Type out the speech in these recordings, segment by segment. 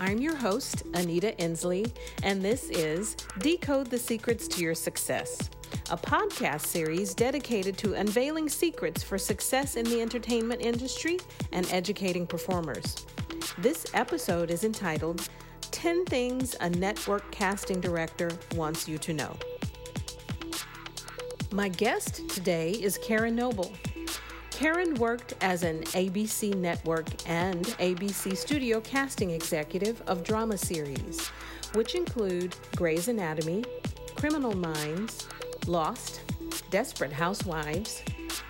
I'm your host, Anita Inslee, and this is Decode the Secrets to Your Success, a podcast series dedicated to unveiling secrets for success in the entertainment industry and educating performers. This episode is entitled 10 Things a Network Casting Director Wants You to Know. My guest today is Karen Noble. Karen worked as an ABC Network and ABC Studio casting executive of drama series, which include Grey's Anatomy, Criminal Minds, Lost, Desperate Housewives,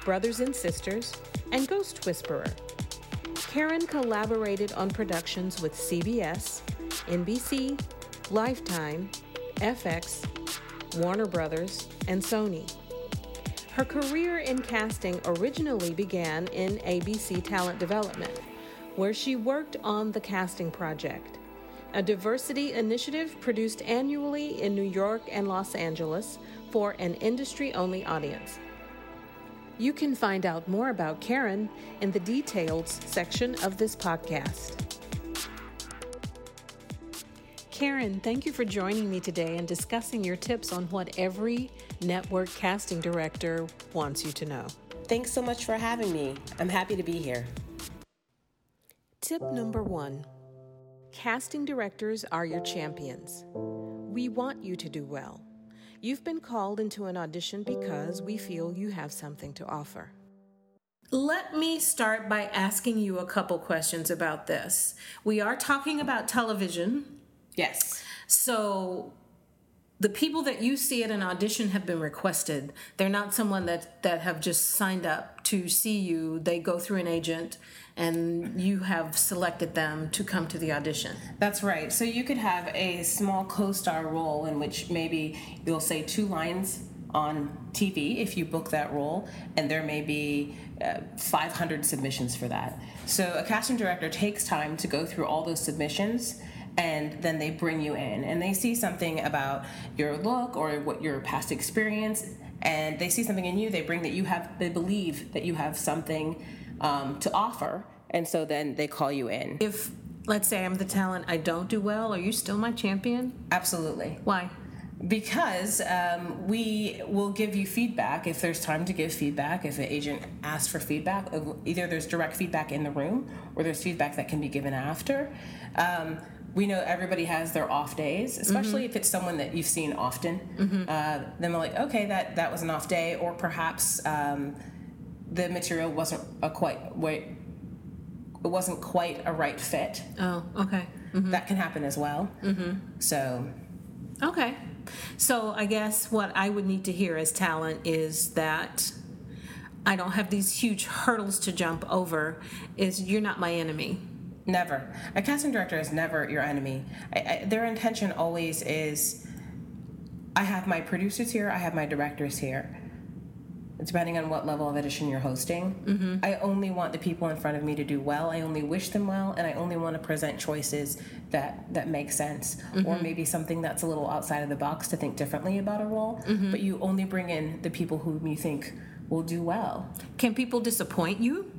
Brothers and Sisters, and Ghost Whisperer. Karen collaborated on productions with CBS, NBC, Lifetime, FX, Warner Brothers, and Sony. Her career in casting originally began in ABC Talent Development, where she worked on the Casting Project, a diversity initiative produced annually in New York and Los Angeles for an industry only audience. You can find out more about Karen in the details section of this podcast. Karen, thank you for joining me today and discussing your tips on what every network casting director wants you to know. Thanks so much for having me. I'm happy to be here. Tip number one casting directors are your champions. We want you to do well. You've been called into an audition because we feel you have something to offer. Let me start by asking you a couple questions about this. We are talking about television. Yes. So the people that you see at an audition have been requested. They're not someone that that have just signed up to see you. They go through an agent and you have selected them to come to the audition. That's right. So you could have a small co-star role in which maybe you'll say two lines on TV if you book that role, and there may be uh, 500 submissions for that. So a casting director takes time to go through all those submissions and then they bring you in and they see something about your look or what your past experience and they see something in you they bring that you have they believe that you have something um, to offer and so then they call you in If let's say I'm the talent, I don't do well, are you still my champion? absolutely Why? because um, we will give you feedback if there's time to give feedback if an agent asks for feedback either there's direct feedback in the room or there's feedback that can be given after um, we know everybody has their off days, especially if it's someone that you've seen often. Uh, then we're like, okay, that that was an off day, or perhaps um, the material wasn't a quite wait, it wasn't quite a right fit. Oh, okay. That can happen as well. So Okay. So I guess what I would need to hear as talent is that I don't have these huge hurdles to jump over. Is you're not my enemy. Never. A casting director is never your enemy. I, I, their intention always is I have my producers here, I have my directors here. Depending on what level of edition you're hosting, mm-hmm. I only want the people in front of me to do well. I only wish them well, and I only want to present choices that that make sense, mm-hmm. or maybe something that's a little outside of the box to think differently about a role. Mm-hmm. But you only bring in the people whom you think will do well. Can people disappoint you?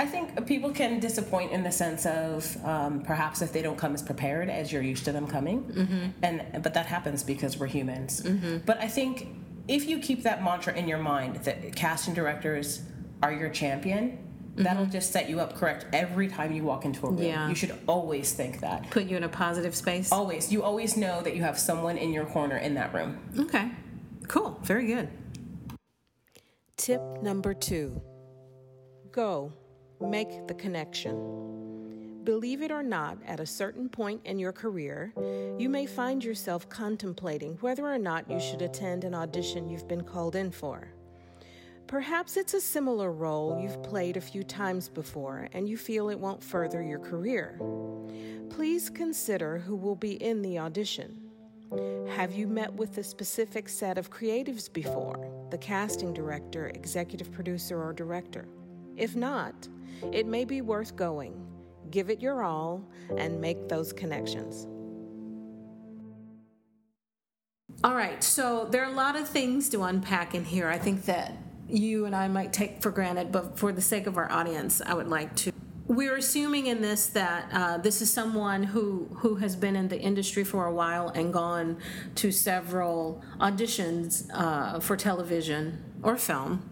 I think people can disappoint in the sense of um, perhaps if they don't come as prepared as you're used to them coming, mm-hmm. and but that happens because we're humans. Mm-hmm. But I think if you keep that mantra in your mind that casting directors are your champion, mm-hmm. that'll just set you up correct every time you walk into a room. Yeah. You should always think that. Put you in a positive space? Always, you always know that you have someone in your corner in that room. Okay. Cool. Very good. Tip number two go. Make the connection. Believe it or not, at a certain point in your career, you may find yourself contemplating whether or not you should attend an audition you've been called in for. Perhaps it's a similar role you've played a few times before and you feel it won't further your career. Please consider who will be in the audition. Have you met with a specific set of creatives before? The casting director, executive producer, or director? If not, it may be worth going. Give it your all and make those connections. All right, so there are a lot of things to unpack in here. I think that you and I might take for granted, but for the sake of our audience, I would like to we're assuming in this that uh, this is someone who who has been in the industry for a while and gone to several auditions uh, for television or film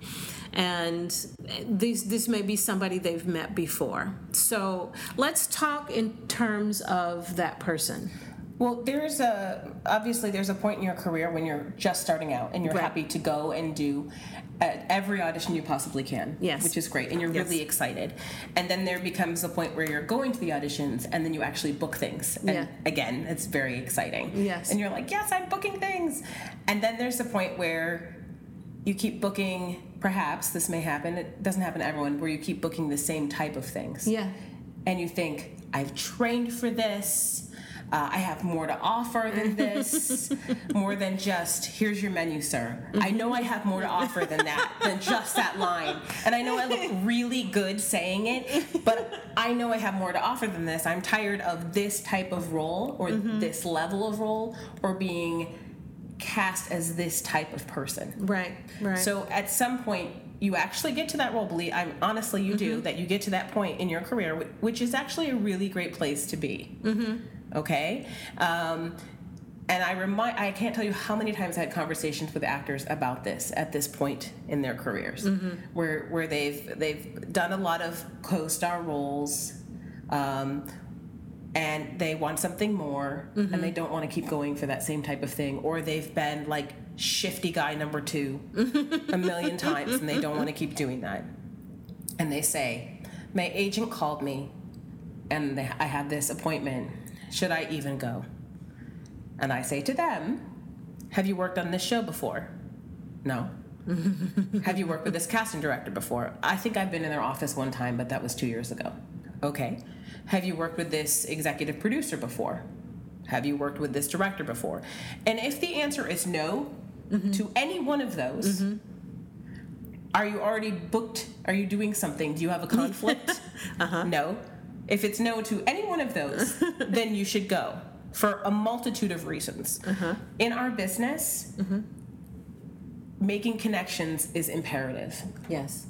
and these this may be somebody they've met before so let's talk in terms of that person Well, there's a obviously there's a point in your career when you're just starting out and you're Right. happy to go and do uh, every audition you possibly can. Yes. which is great, and you're Yes. really excited. And then there becomes a point where you're going to the auditions, and then you actually book things. And Yeah. again, it's very exciting. Yes. and you're like, yes, I'm booking things. And then there's the point where you keep booking. Perhaps this may happen. It doesn't happen to everyone. Where you keep booking the same type of things yeah and you think, I've trained for this. Uh, I have more to offer than this, more than just, here's your menu, sir. I know I have more to offer than that, than just that line. And I know I look really good saying it, but I know I have more to offer than this. I'm tired of this type of role or this level of role or being cast as this type of person. right right So at some point, you actually get to that role. Believe I'm honestly, you do that. You get to that point in your career, which is actually a really great place to be. Mm-hmm. Okay. Um, and I remind, I can't tell you how many times I had conversations with actors about this at this point in their careers, where where they've they've done a lot of co-star roles. Um, and they want something more and mm-hmm. they don't want to keep going for that same type of thing or they've been like shifty guy number two a million times and they don't want to keep doing that and they say my agent called me and they, i have this appointment should i even go and i say to them have you worked on this show before no have you worked with this casting director before? I think I've been in their office one time, but that was two years ago. Okay. Have you worked with this executive producer before? Have you worked with this director before? And if the answer is no mm-hmm. to any one of those, mm-hmm. are you already booked? Are you doing something? Do you have a conflict? Uh-huh. No. If it's no to any one of those, then you should go for a multitude of reasons. Uh-huh. In our business, mm-hmm. making connections is imperative. yes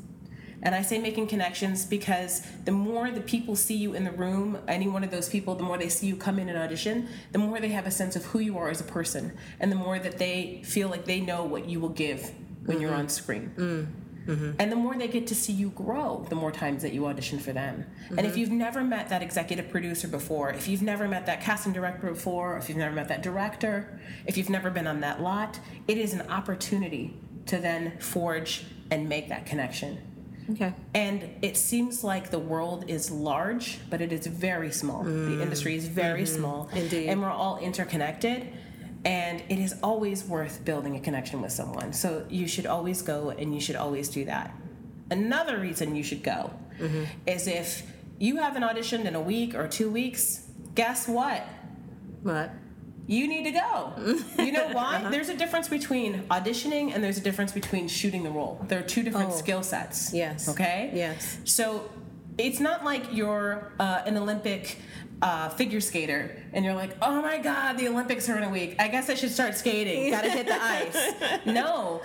And I say making connections because the more the people see you in the room, any one of those people, the more they see you come in and audition, the more they have a sense of who you are as a person, and the more that they feel like they know what you will give when you're mm-hmm. on screen. Mm, mm-hmm. And the more they get to see you grow, the more times that you audition for them. And if mm-hmm. you've never met that executive producer before, if you've never met that casting director before, if you've never met that director, if you've never been on that lot, it is an opportunity to then forge and make that connection. Okay And it seems like the world is large, but it is very small. The mm. industry is very mm-hmm. small. Indeed. And we're all interconnected. And it is always worth building a connection with someone. So you should always go and you should always do that. Another reason you should go mm-hmm. is if you haven't auditioned in a week or two weeks, guess what? but You need to go. You know why? There's a difference between auditioning and there's a difference between shooting the role. There are two different Oh. skill sets. Yes. Okay? Yes. So it's not like you're uh, an Olympic uh, figure skater and you're like, oh my God, the Olympics are in a week. I guess I should start skating. Gotta hit the ice. No,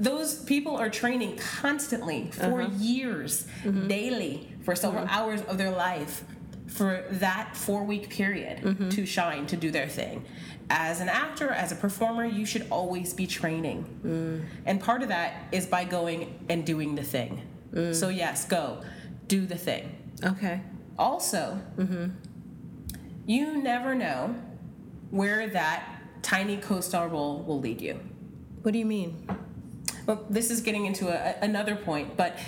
those people are training constantly for years, daily, for several hours of their life for that four week period mm-hmm. to shine, to do their thing. As an actor, as a performer, you should always be training. Mm. And part of that is by going and doing the thing. Mm. So, yes, go, do the thing. okay Also, mm-hmm. you never know where that tiny co star role will lead you. what do you mean Well, this is getting into a, another point, but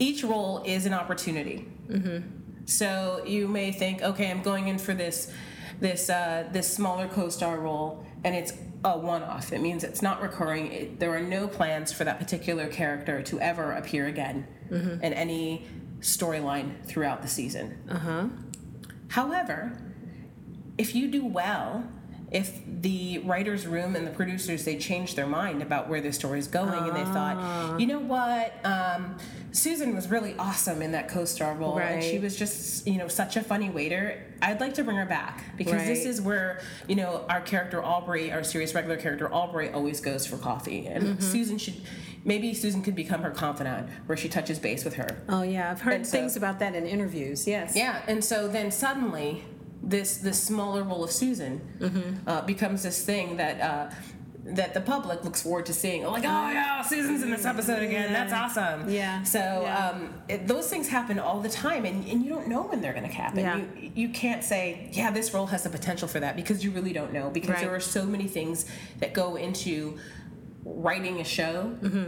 each role is an opportunity. Mm-hmm. So you may think, okay, I'm going in for this this uh, this smaller co-star role, and it's a one-off. It means it's not recurring. It, there are no plans for that particular character to ever appear again in any storyline throughout the season. uh-huh However, if you do well, if the writers' room and the producers they changed their mind about where the story is going and they thought, you know what, um, Susan was really awesome in that co-star role, and she was just you know such a funny waiter. I'd like to bring her back because this is where you know our character Aubrey, our serious regular character Aubrey, always goes for coffee, and Susan should maybe Susan could become her confidant, where she touches base with her. Oh yeah, I've heard so- things about that in interviews. Yes. Yeah, and so then suddenly, this this smaller role of Susan Mm-hmm. uh, becomes this thing that. Uh, that the public looks forward to seeing, like, oh yeah, Susan's in this episode again. That's awesome. Yeah. So Yeah. Um, it, those things happen all the time, and, and you don't know when they're going to happen. Yeah. You, you can't say, yeah, this role has the potential for that because you really don't know because Right. there are so many things that go into writing a show. Mm-hmm.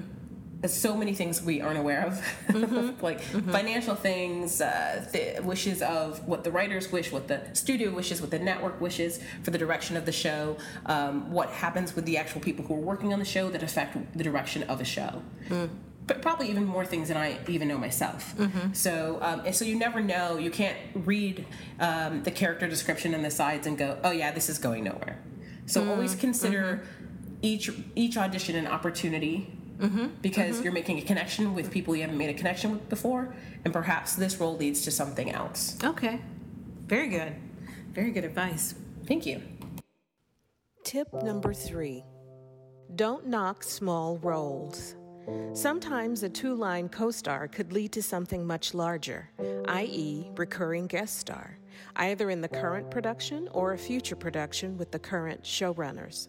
There's so many things we aren't aware of, Mm-hmm. like financial things, uh, th- wishes of what the writers wish, what the studio wishes, what the network wishes for the direction of the show, um, what happens with the actual people who are working on the show that affect the direction of a show. Mm. But probably even more things than I even know myself. Mm-hmm. So, um, and so you never know. You can't read um, the character description on the sides and go, "Oh yeah, this is going nowhere." So Mm, always consider mm-hmm. each each audition an opportunity Mm-hmm. because mm-hmm. you're making a connection with people you haven't made a connection with before, and perhaps this role leads to something else. Okay. Very good. Very good advice. Thank you. Tip number three don't knock small roles. Sometimes a two line co star could lead to something much larger, i.e., recurring guest star, either in the current production or a future production with the current showrunners.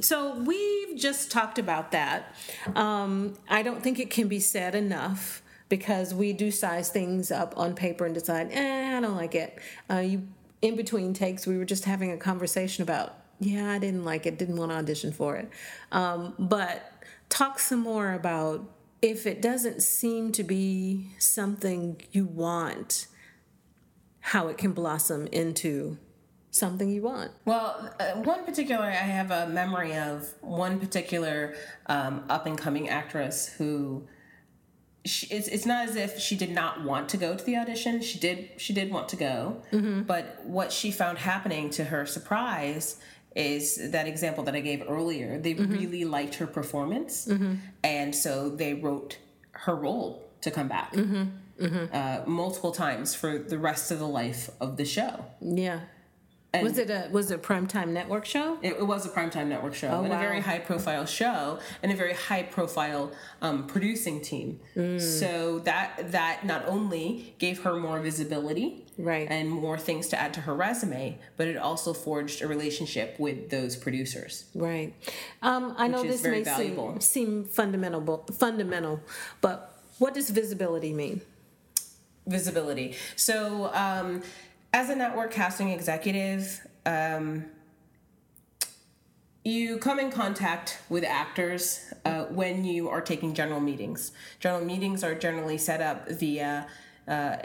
So we've just talked about that. Um, I don't think it can be said enough because we do size things up on paper and decide, eh, I don't like it. Uh, you in between takes, we were just having a conversation about, yeah, I didn't like it, didn't want to audition for it. Um, but talk some more about if it doesn't seem to be something you want, how it can blossom into something you want. Well, uh, one particular, I have a memory of one particular um, up and coming actress who. She, it's, it's not as if she did not want to go to the audition. She did. She did want to go, but what she found happening to her surprise is that example that I gave earlier. They really liked her performance, and so they wrote her role to come back Uh, multiple times for the rest of the life of the show. Yeah. Was it a was it a primetime network show? It, it was a primetime network show and wow. a very high profile show and a very high profile um, producing team. So that that not only gave her more visibility Right. and more things to add to her resume, but it also forged a relationship with those producers. Right. Um, I know this may valuable. seem, seem fundamental, fundamental, but what does visibility mean? visibility. So, um, as a network casting executive, um, you come in contact with actors uh, when you are taking general meetings. General meetings are generally set up via uh,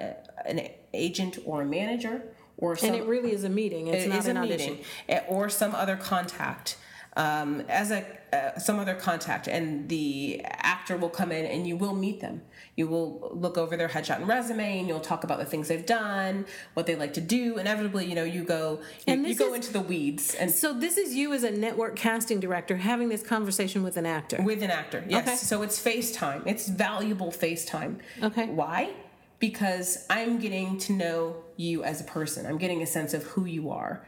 an agent or a manager or some And it really is a meeting. It's it not is an a audition. meeting eh, or some other contact um, as a uh, some other contact and the actor will come in and you will meet them. You will look over their headshot and resume and you'll talk about the things they've done what they like to do. Inevitably you know you go you, you go is- into the weeds and So this is you as a network casting director having this conversation with an actor. with an actor yes. Okay. so it's facetime. It's valuable facetime. Okay. why? Because i'm getting to know you as a person. I'm getting a sense of who you are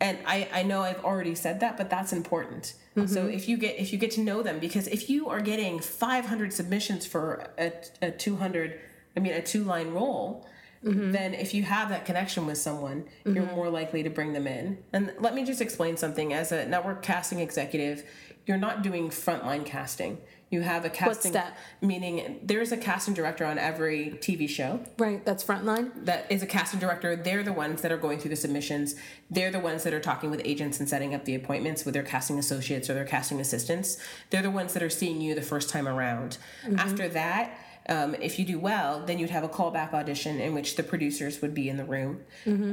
and i i know i've already said that but that's important. So mm-hmm. if you get if you get to know them because if you are getting 500 submissions for a, a 200 i mean a two line role mm-hmm. then if you have that connection with someone you're mm-hmm. more likely to bring them in. And let me just explain something. As a network casting executive you're not doing frontline casting you have a casting that? meaning there's a casting director on every tv show Right. That's frontline. that is a casting director. They're the ones that are going through the submissions. They're the ones that are talking with agents and setting up the appointments with their casting associates or their casting assistants. They're the ones that are seeing you the first time around. Mm-hmm. After that, um, if you do well, then you'd have a callback audition in which the producers would be in the room,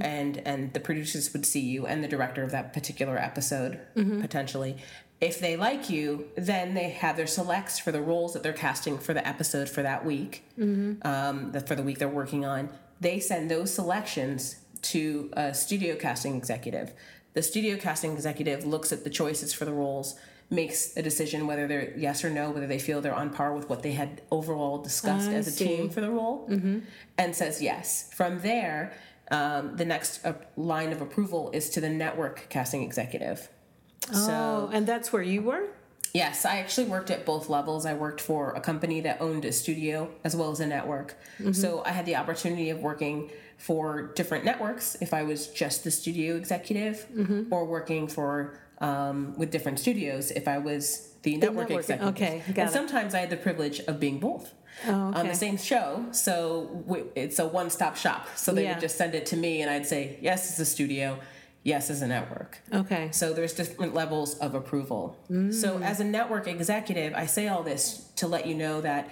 and and the producers would see you and the director of that particular episode potentially. If they like you, then they have their selects for the roles that they're casting for the episode for that week um, that for the week they're working on, they send those selections to a studio casting executive. The studio casting executive looks at the choices for the roles, makes a decision whether they're yes or no, whether they feel they're on par with what they had overall discussed I as a see. team for the role, and says yes. From there, um, the next uh, line of approval is to the network casting executive. Oh, and that's where you were? Yes, I actually worked at both levels. I worked for a company that owned a studio as well as a network. So I had the opportunity of working for different networks if I was just the studio executive, or working for um, with different studios if I was the network network- executive. okay, got and it. sometimes I had the privilege of being both. Oh, On the same show, so w- it's a one-stop shop. So they Yeah. would just send it to me, and I'd say, "Yes, it's a studio. Yes, it's a network." Okay. So there's different levels of approval. So as a network executive, I say all this to let you know that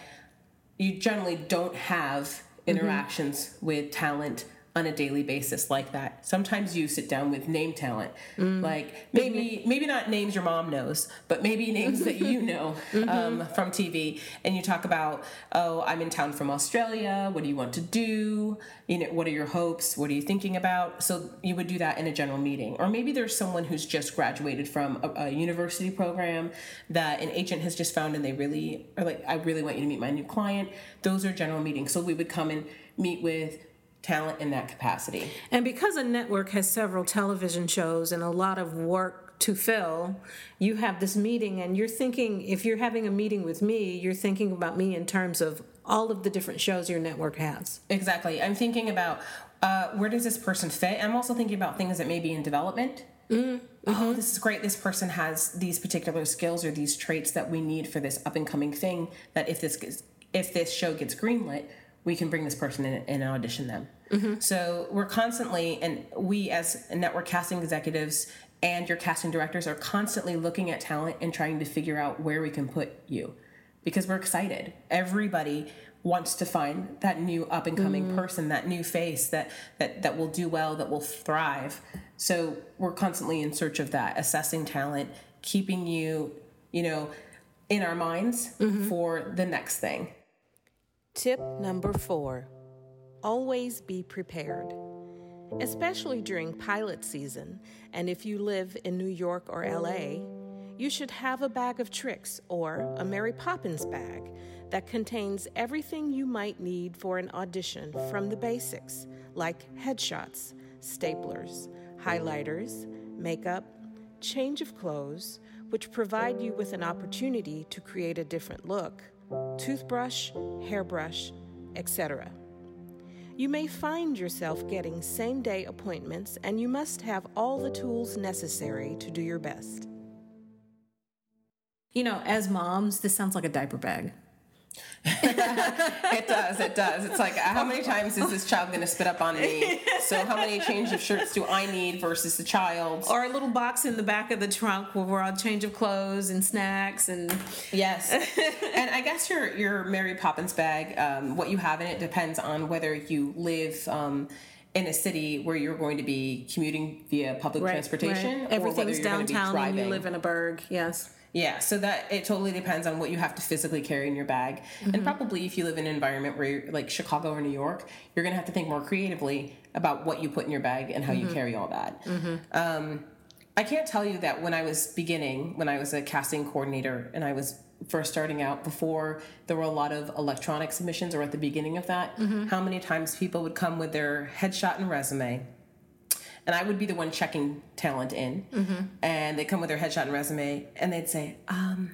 you generally don't have interactions with talent on a daily basis like that. Sometimes you sit down with name talent, mm. like maybe mm-hmm. maybe not names your mom knows, but maybe names that you know mm-hmm. um, from TV, and you talk about, oh, I'm in town from Australia. What do you want to do? You know, what are your hopes? What are you thinking about? So you would do that in a general meeting, or maybe there's someone who's just graduated from a, a university program that an agent has just found, and they really are like, I really want you to meet my new client. Those are general meetings. So we would come and meet with talent in that capacity. And because a network has several television shows and a lot of work to fill, you have this meeting and you're thinking, if you're having a meeting with me, you're thinking about me in terms of all of the different shows your network has. Exactly. I'm thinking about uh, where does this person fit? I'm also thinking about things that may be in development. Oh, this is great. This person has these particular skills or these traits that we need for this up and coming thing. That if this gets, if this show gets greenlit, we can bring this person in and audition them. Mm-hmm. So we're constantly, and we as network casting executives and your casting directors are constantly looking at talent and trying to figure out where we can put you because we're excited. Everybody wants to find that new up and coming mm-hmm. person, that new face that, that that will do well, that will thrive. So we're constantly in search of that, assessing talent, keeping you, you know, in our minds mm-hmm. for the next thing. Tip number four always be prepared. Especially during pilot season, and if you live in New York or LA, you should have a bag of tricks or a Mary Poppins bag that contains everything you might need for an audition from the basics, like headshots, staplers, highlighters, makeup, change of clothes, which provide you with an opportunity to create a different look, toothbrush, hairbrush, etc. You may find yourself getting same day appointments, and you must have all the tools necessary to do your best. You know, as moms, this sounds like a diaper bag. It does, it does. It's like how many times is this child gonna spit up on me? So how many change of shirts do I need versus the child? Or a little box in the back of the trunk where we're all change of clothes and snacks and Yes, and I guess your your Mary Poppins bag, um, what you have in it depends on whether you live um, in a city where you're going to be commuting via public transportation, right. or whether Everything's you're gonna be downtown and you live in a burg. Yes. Yeah, so that it totally depends on what you have to physically carry in your bag, and mm-hmm. probably if you live in an environment where you're like Chicago or New York, you're gonna have to think more creatively about what you put in your bag and how you mm-hmm. carry all that. Mm-hmm. Um, I can't tell you that when I was beginning, when I was a casting coordinator and I was first starting out, before there were a lot of electronic submissions or at the beginning of that, how many times people would come with their headshot and resume. And I would be the one checking talent in. And they come with their headshot and resume and they'd say, um,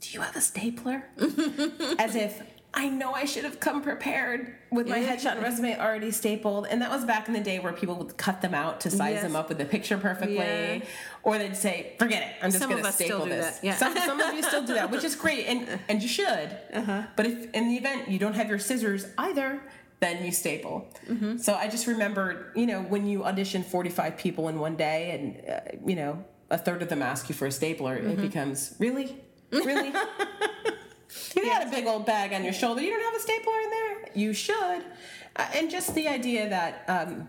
Do you have a stapler? As if I know I should have come prepared with my headshot and resume already stapled. And that was back in the day where people would cut them out to size Yes. them up with the picture perfectly. Yeah. Or they'd say, Forget it, I'm just Some going of to staple do this. that, yeah. Some, some of you still do that, which is great. And, and you should. Uh-huh. But if in the event you don't have your scissors either, then you staple. Mm-hmm. So I just remember, you know, when you audition 45 people in one day and, uh, you know, a third of them ask you for a stapler, it Mm-hmm. becomes, really? Really? you got a big old bag on your shoulder. You don't have a stapler in there? You should. Uh, and just the idea that um,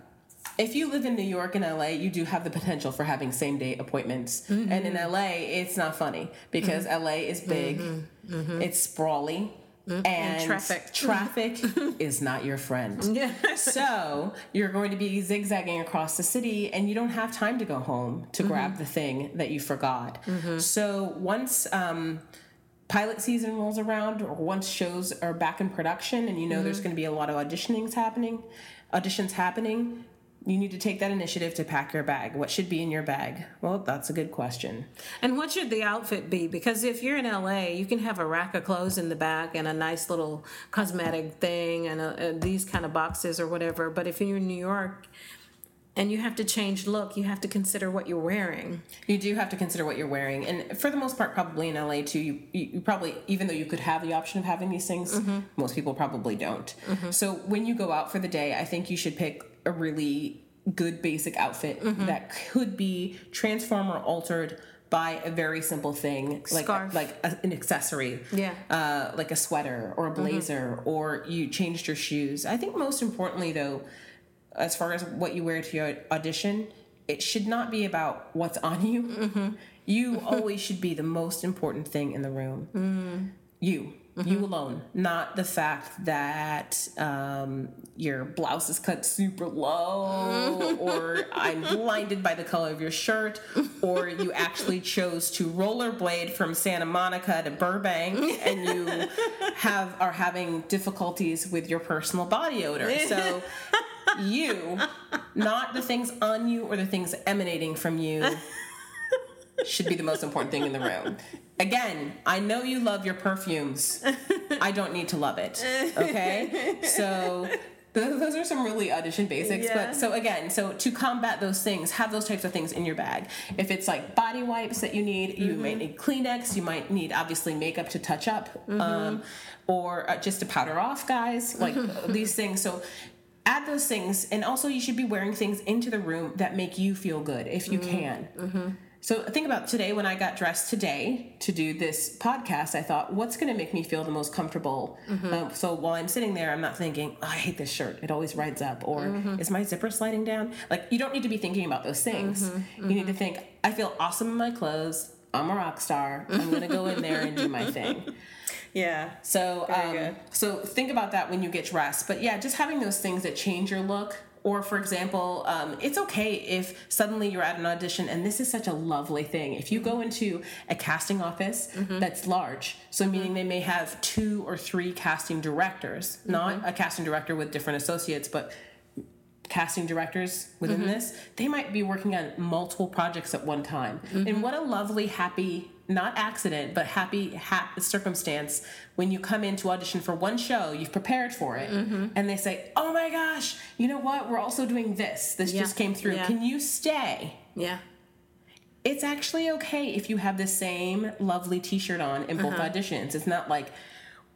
if you live in New York and LA, you do have the potential for having same day appointments. And in LA, it's not funny because LA is big, it's sprawly. Mm-hmm. And, traffic. traffic is not your friend. Yeah. so you're going to be zigzagging across the city and you don't have time to go home to mm-hmm. grab the thing that you forgot. Mm-hmm. So once um, pilot season rolls around or once shows are back in production and you know there's going to be a lot of auditionings happening, auditions happening, you need to take that initiative to pack your bag. What should be in your bag? Well, that's a good question. And what should the outfit be? Because if you're in LA, you can have a rack of clothes in the back and a nice little cosmetic thing and a, a, these kind of boxes or whatever. But if you're in New York, and you have to change look you have to consider what you're wearing you do have to consider what you're wearing and for the most part probably in la too you, you probably even though you could have the option of having these things mm-hmm. most people probably don't mm-hmm. so when you go out for the day i think you should pick a really good basic outfit mm-hmm. that could be transformed or altered by a very simple thing like Scarf. like a, an accessory yeah uh, like a sweater or a mm-hmm. blazer or you changed your shoes i think most importantly though as far as what you wear to your audition, it should not be about what's on you. Mm-hmm. You always should be the most important thing in the room. Mm. You. Mm-hmm. You alone, not the fact that um, your blouse is cut super low, or I'm blinded by the color of your shirt, or you actually chose to rollerblade from Santa Monica to Burbank, and you have are having difficulties with your personal body odor. So you, not the things on you or the things emanating from you, should be the most important thing in the room. Again, I know you love your perfumes. I don't need to love it. Okay? So those are some really audition basics yeah. but so again so to combat those things have those types of things in your bag if it's like body wipes that you need you mm-hmm. might need kleenex you might need obviously makeup to touch up mm-hmm. um, or uh, just to powder off guys like mm-hmm. these things so add those things and also you should be wearing things into the room that make you feel good if you mm-hmm. can mm-hmm. So think about today when i got dressed today to do this podcast i thought what's going to make me feel the most comfortable mm-hmm. um, so while i'm sitting there i'm not thinking oh, i hate this shirt it always rides up or mm-hmm. is my zipper sliding down like you don't need to be thinking about those things mm-hmm. you need to mm-hmm. think i feel awesome in my clothes i'm a rock star i'm going to go in there and do my thing Yeah. So um, so think about that when you get dressed. But yeah, just having those things that change your look. Or for example, um, it's okay if suddenly you're at an audition, and this is such a lovely thing. If you go into a casting office mm-hmm. that's large, so meaning mm-hmm. they may have two or three casting directors, mm-hmm. not a casting director with different associates, but casting directors within mm-hmm. this, they might be working on multiple projects at one time. Mm-hmm. And what a lovely, happy not accident, but happy ha- circumstance when you come in to audition for one show, you've prepared for it, mm-hmm. and they say, "Oh my gosh, you know what? We're also doing this. This yeah. just came through. Yeah. Can you stay?" Yeah. It's actually okay if you have the same lovely T-shirt on in both uh-huh. auditions. It's not like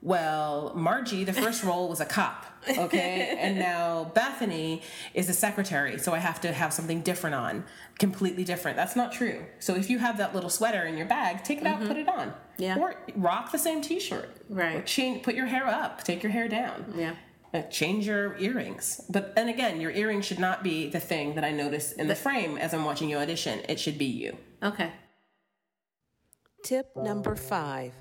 well, Margie, the first role was a cop, okay? and now Bethany is a secretary, so I have to have something different on, completely different. That's not true. So if you have that little sweater in your bag, take it mm-hmm. out, put it on. Yeah. Or rock the same t shirt. Right. Or change, put your hair up, take your hair down. Yeah. Uh, change your earrings. But and again, your earrings should not be the thing that I notice in the frame as I'm watching you audition. It should be you. Okay. Tip number five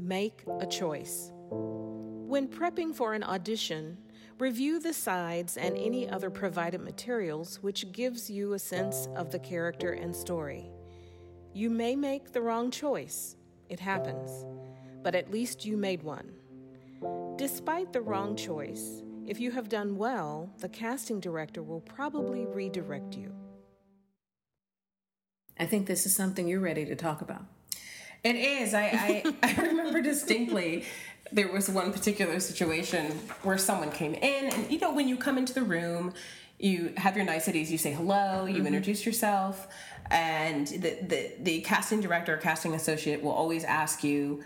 Make a choice. When prepping for an audition, review the sides and any other provided materials which gives you a sense of the character and story. You may make the wrong choice. It happens. But at least you made one. Despite the wrong choice, if you have done well, the casting director will probably redirect you. I think this is something you're ready to talk about. It is. I, I, I remember distinctly there was one particular situation where someone came in, and you know, when you come into the room, you have your niceties, you say hello, you mm-hmm. introduce yourself, and the, the, the casting director or casting associate will always ask you,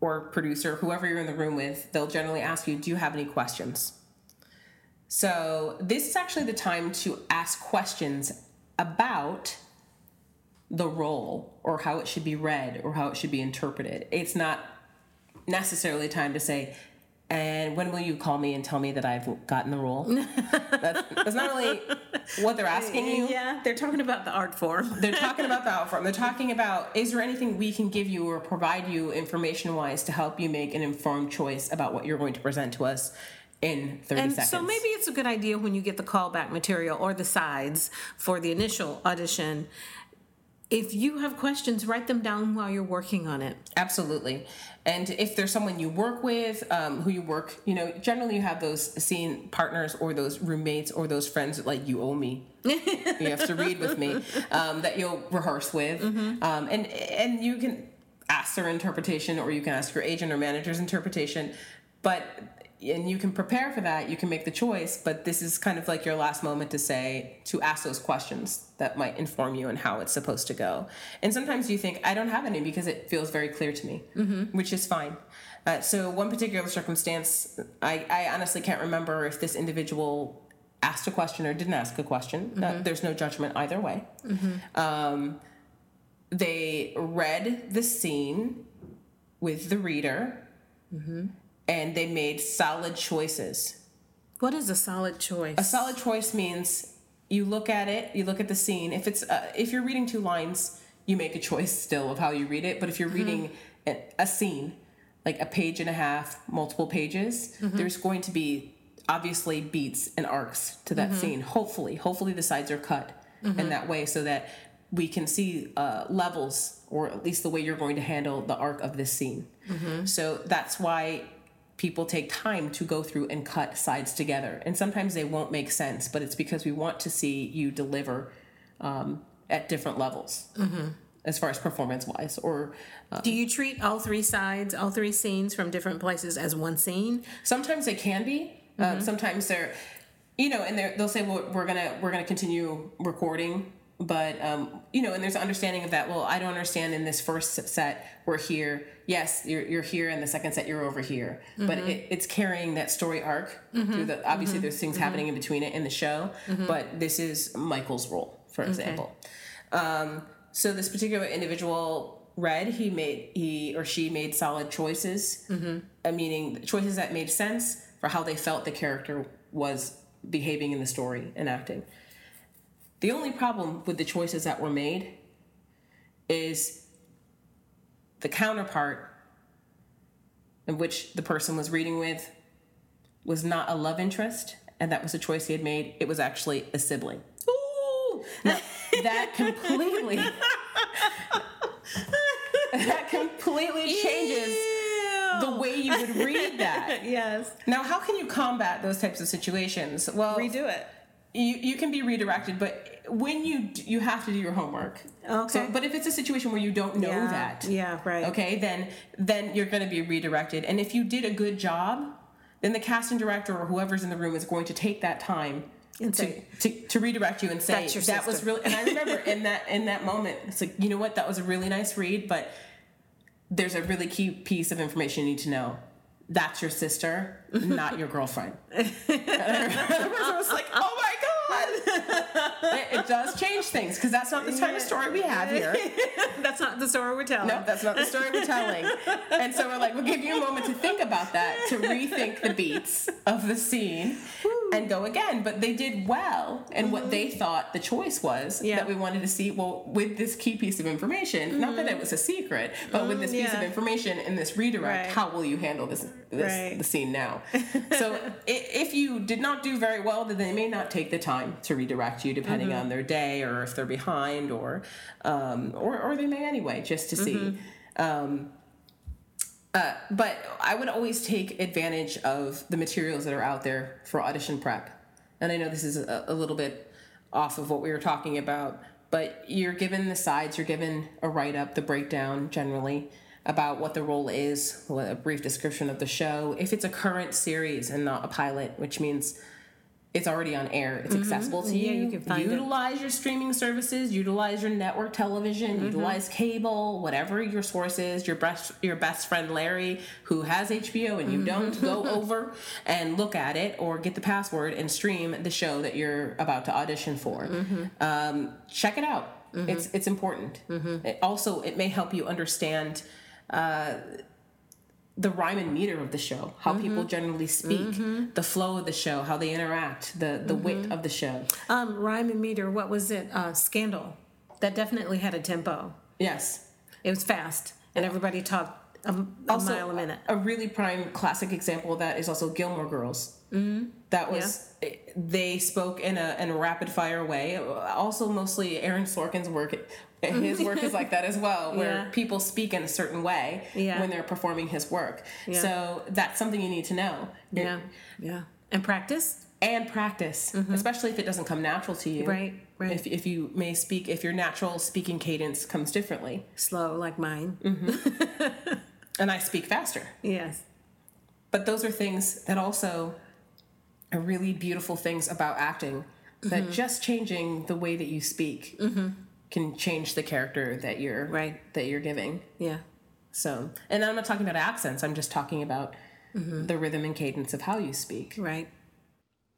or producer, whoever you're in the room with, they'll generally ask you, Do you have any questions? So, this is actually the time to ask questions about the role or how it should be read or how it should be interpreted. It's not necessarily time to say, and when will you call me and tell me that I've gotten the role? that's, that's not really what they're asking you. Yeah, they're talking about the art form. they're talking about the art form. They're talking about is there anything we can give you or provide you information wise to help you make an informed choice about what you're going to present to us in 30 and seconds. So maybe it's a good idea when you get the callback material or the sides for the initial audition if you have questions, write them down while you're working on it. Absolutely. And if there's someone you work with, um, who you work, you know, generally you have those scene partners or those roommates or those friends like you owe me. you have to read with me um, that you'll rehearse with, mm-hmm. um, and and you can ask their interpretation or you can ask your agent or manager's interpretation, but and you can prepare for that you can make the choice but this is kind of like your last moment to say to ask those questions that might inform you on how it's supposed to go and sometimes you think i don't have any because it feels very clear to me mm-hmm. which is fine uh, so one particular circumstance I, I honestly can't remember if this individual asked a question or didn't ask a question uh, mm-hmm. uh, there's no judgment either way mm-hmm. um, they read the scene with the reader mm-hmm and they made solid choices. What is a solid choice? A solid choice means you look at it, you look at the scene. If it's uh, if you're reading two lines, you make a choice still of how you read it. But if you're mm-hmm. reading a, a, scene, like a page and a half, multiple pages, mm-hmm. there's going to be obviously beats and arcs to that mm-hmm. scene. Hopefully, hopefully the sides are cut in mm-hmm. that way so that we can see uh, levels or at least the way you're going to handle the arc of this scene. Mm-hmm. So that's why people take time to go through and cut sides together. And sometimes they won't make sense, but it's because we want to see you deliver um, at different levels. Mm-hmm. As far as performance wise, or um, do you treat all three sides, all three scenes from different places as one scene? Sometimes they can be. Uh, mm-hmm. sometimes they're, you know, and they'll say, "Well, we're gonna we're gonna continue recording but um, you know and there's an understanding of that well i don't understand in this first set we're here yes you're, you're here in the second set you're over here mm-hmm. but it, it's carrying that story arc mm-hmm. through the obviously mm-hmm. there's things mm-hmm. happening in between it in the show mm-hmm. but this is michael's role for example okay. um, so this particular individual read he made he or she made solid choices mm-hmm. uh, meaning choices that made sense for how they felt the character was behaving in the story and acting the only problem with the choices that were made is the counterpart in which the person was reading with was not a love interest, and that was a choice he had made. It was actually a sibling. Ooh! Now, that completely that completely changes Ew. the way you would read that. yes. Now, how can you combat those types of situations? Well, redo it you, you can be redirected, but when you you have to do your homework. Okay. So, but if it's a situation where you don't know yeah. that, yeah, right. Okay, then then you're going to be redirected, and if you did a good job, then the casting director or whoever's in the room is going to take that time to, say, to, to redirect you and say that was really. And I remember in that in that moment, it's like you know what, that was a really nice read, but there's a really key piece of information you need to know that's your sister, not your girlfriend. and I was like, oh my God. it, does change things because that's not the type of story we have here. that's not the story we're telling. No, that's not the story we're telling. And so we're like, we'll give you a moment to think about that, to rethink the beats of the scene and go again. But they did well and mm-hmm. what they thought the choice was yeah. that we wanted to see. Well, with this key piece of information, mm-hmm. not that it was a secret, but with this piece yeah. of information and this redirect, right. how will you handle this this right. the scene now. so if you did not do very well, then they may not take the time to redirect you, depending mm-hmm. on their day or if they're behind, or um, or or they may anyway, just to see. Mm-hmm. Um, uh, but I would always take advantage of the materials that are out there for audition prep. And I know this is a, a little bit off of what we were talking about, but you're given the sides, you're given a write up, the breakdown generally about what the role is, a brief description of the show. If it's a current series and not a pilot, which means it's already on air, it's mm-hmm. accessible to yeah, you. you can find utilize it. your streaming services, utilize your network television, mm-hmm. utilize cable, whatever your source is. Your best your best friend Larry, who has HBO and you mm-hmm. don't, go over and look at it or get the password and stream the show that you're about to audition for. Mm-hmm. Um, check it out. Mm-hmm. It's it's important. Mm-hmm. It also, it may help you understand uh, the rhyme and meter of the show, how mm-hmm. people generally speak, mm-hmm. the flow of the show, how they interact, the the mm-hmm. wit of the show. Um, rhyme and meter. What was it? Uh, Scandal. That definitely had a tempo. Yes, it was fast, and everybody talked a, a also, mile a minute. A really prime classic example of that is also Gilmore Girls. Mm-hmm. That was yeah. they spoke in a in a rapid fire way. Also, mostly Aaron Sorkin's work his work is like that as well, where Yeah. people speak in a certain way Yeah. when they're performing his work. Yeah. So that's something you need to know. Yeah. Yeah. And practice? And practice, especially if it doesn't come natural to you. Mm-hmm. Right, right. If, if you may speak, if your natural speaking cadence comes differently. Slow like mine. And I speak faster. Yes. But those are things that also are really beautiful things about acting. That Mm-hmm. just changing the way that you speak can change the character that you're Right. that you're giving. Yeah. So, and I'm not talking about accents. I'm just talking about mm-hmm. the rhythm and cadence of how you speak. Right.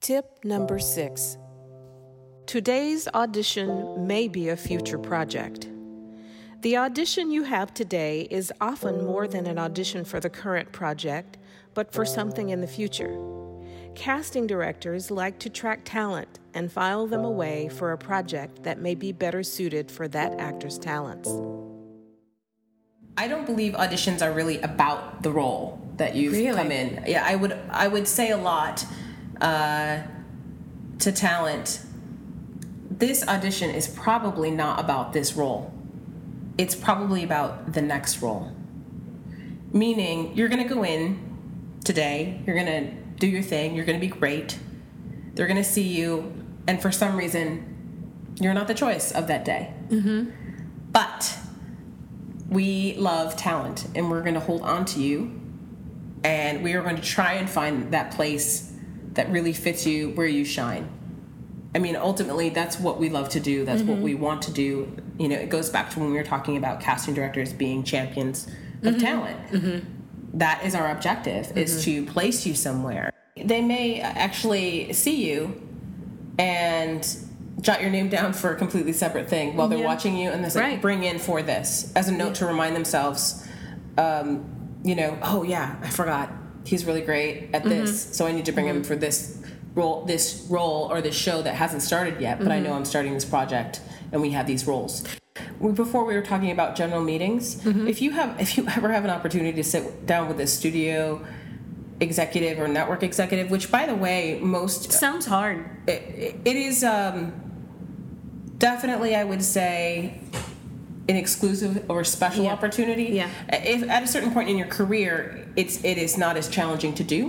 Tip number six Today's audition may be a future project. The audition you have today is often more than an audition for the current project, but for something in the future. Casting directors like to track talent and file them away for a project that may be better suited for that actor's talents. I don't believe auditions are really about the role that you've Really? come in. Yeah, I would I would say a lot uh, to talent. This audition is probably not about this role. It's probably about the next role. Meaning, you're gonna go in today. You're gonna do your thing. You're gonna be great. They're gonna see you, and for some reason, you're not the choice of that day. Mm-hmm. But we love talent and we're going to hold on to you and we are going to try and find that place that really fits you where you shine. I mean ultimately that's what we love to do that's what mm-hmm. we want to do. You know it goes back to when we were talking about casting directors being champions of mm-hmm. talent. That is our objective is to place you somewhere they may actually see you and jot your name down for a completely separate thing while they're Yeah. watching you and they say Right. bring in for this as a note to remind themselves um, you know oh yeah i forgot. He's really great at this mm-hmm. so i need to bring him mm-hmm. for this role this role or this show that hasn't started yet but i mm-hmm. know i'm starting this project and we have these roles. Before we were talking about general meetings if you have if you ever have an opportunity to sit down with a studio executive or network executive which by the way most Sounds hard. it, it is um, definitely i would say an exclusive or special Yeah. opportunity Yeah. if at a certain point in your career it's it is not as challenging to do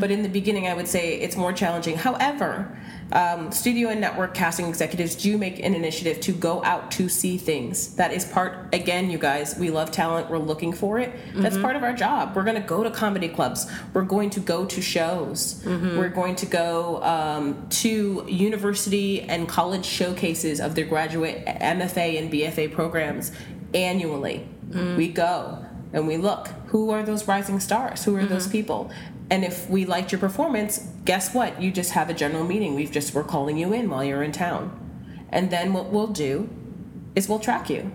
but in the beginning i would say it's more challenging however um, studio and network casting executives do make an initiative to go out to see things. That is part again you guys we love talent. We're looking for it. That's part of our job. We're going to go to comedy clubs. We're going to go to shows. We're going to go um, to university and college showcases of their graduate mfa and bfa programs annually. We go and we look. Who are those rising stars? Who are those people and if we liked your performance guess what? You just have a general meeting. We've just we're calling you in while you're in town. And then what we'll do is we'll track you.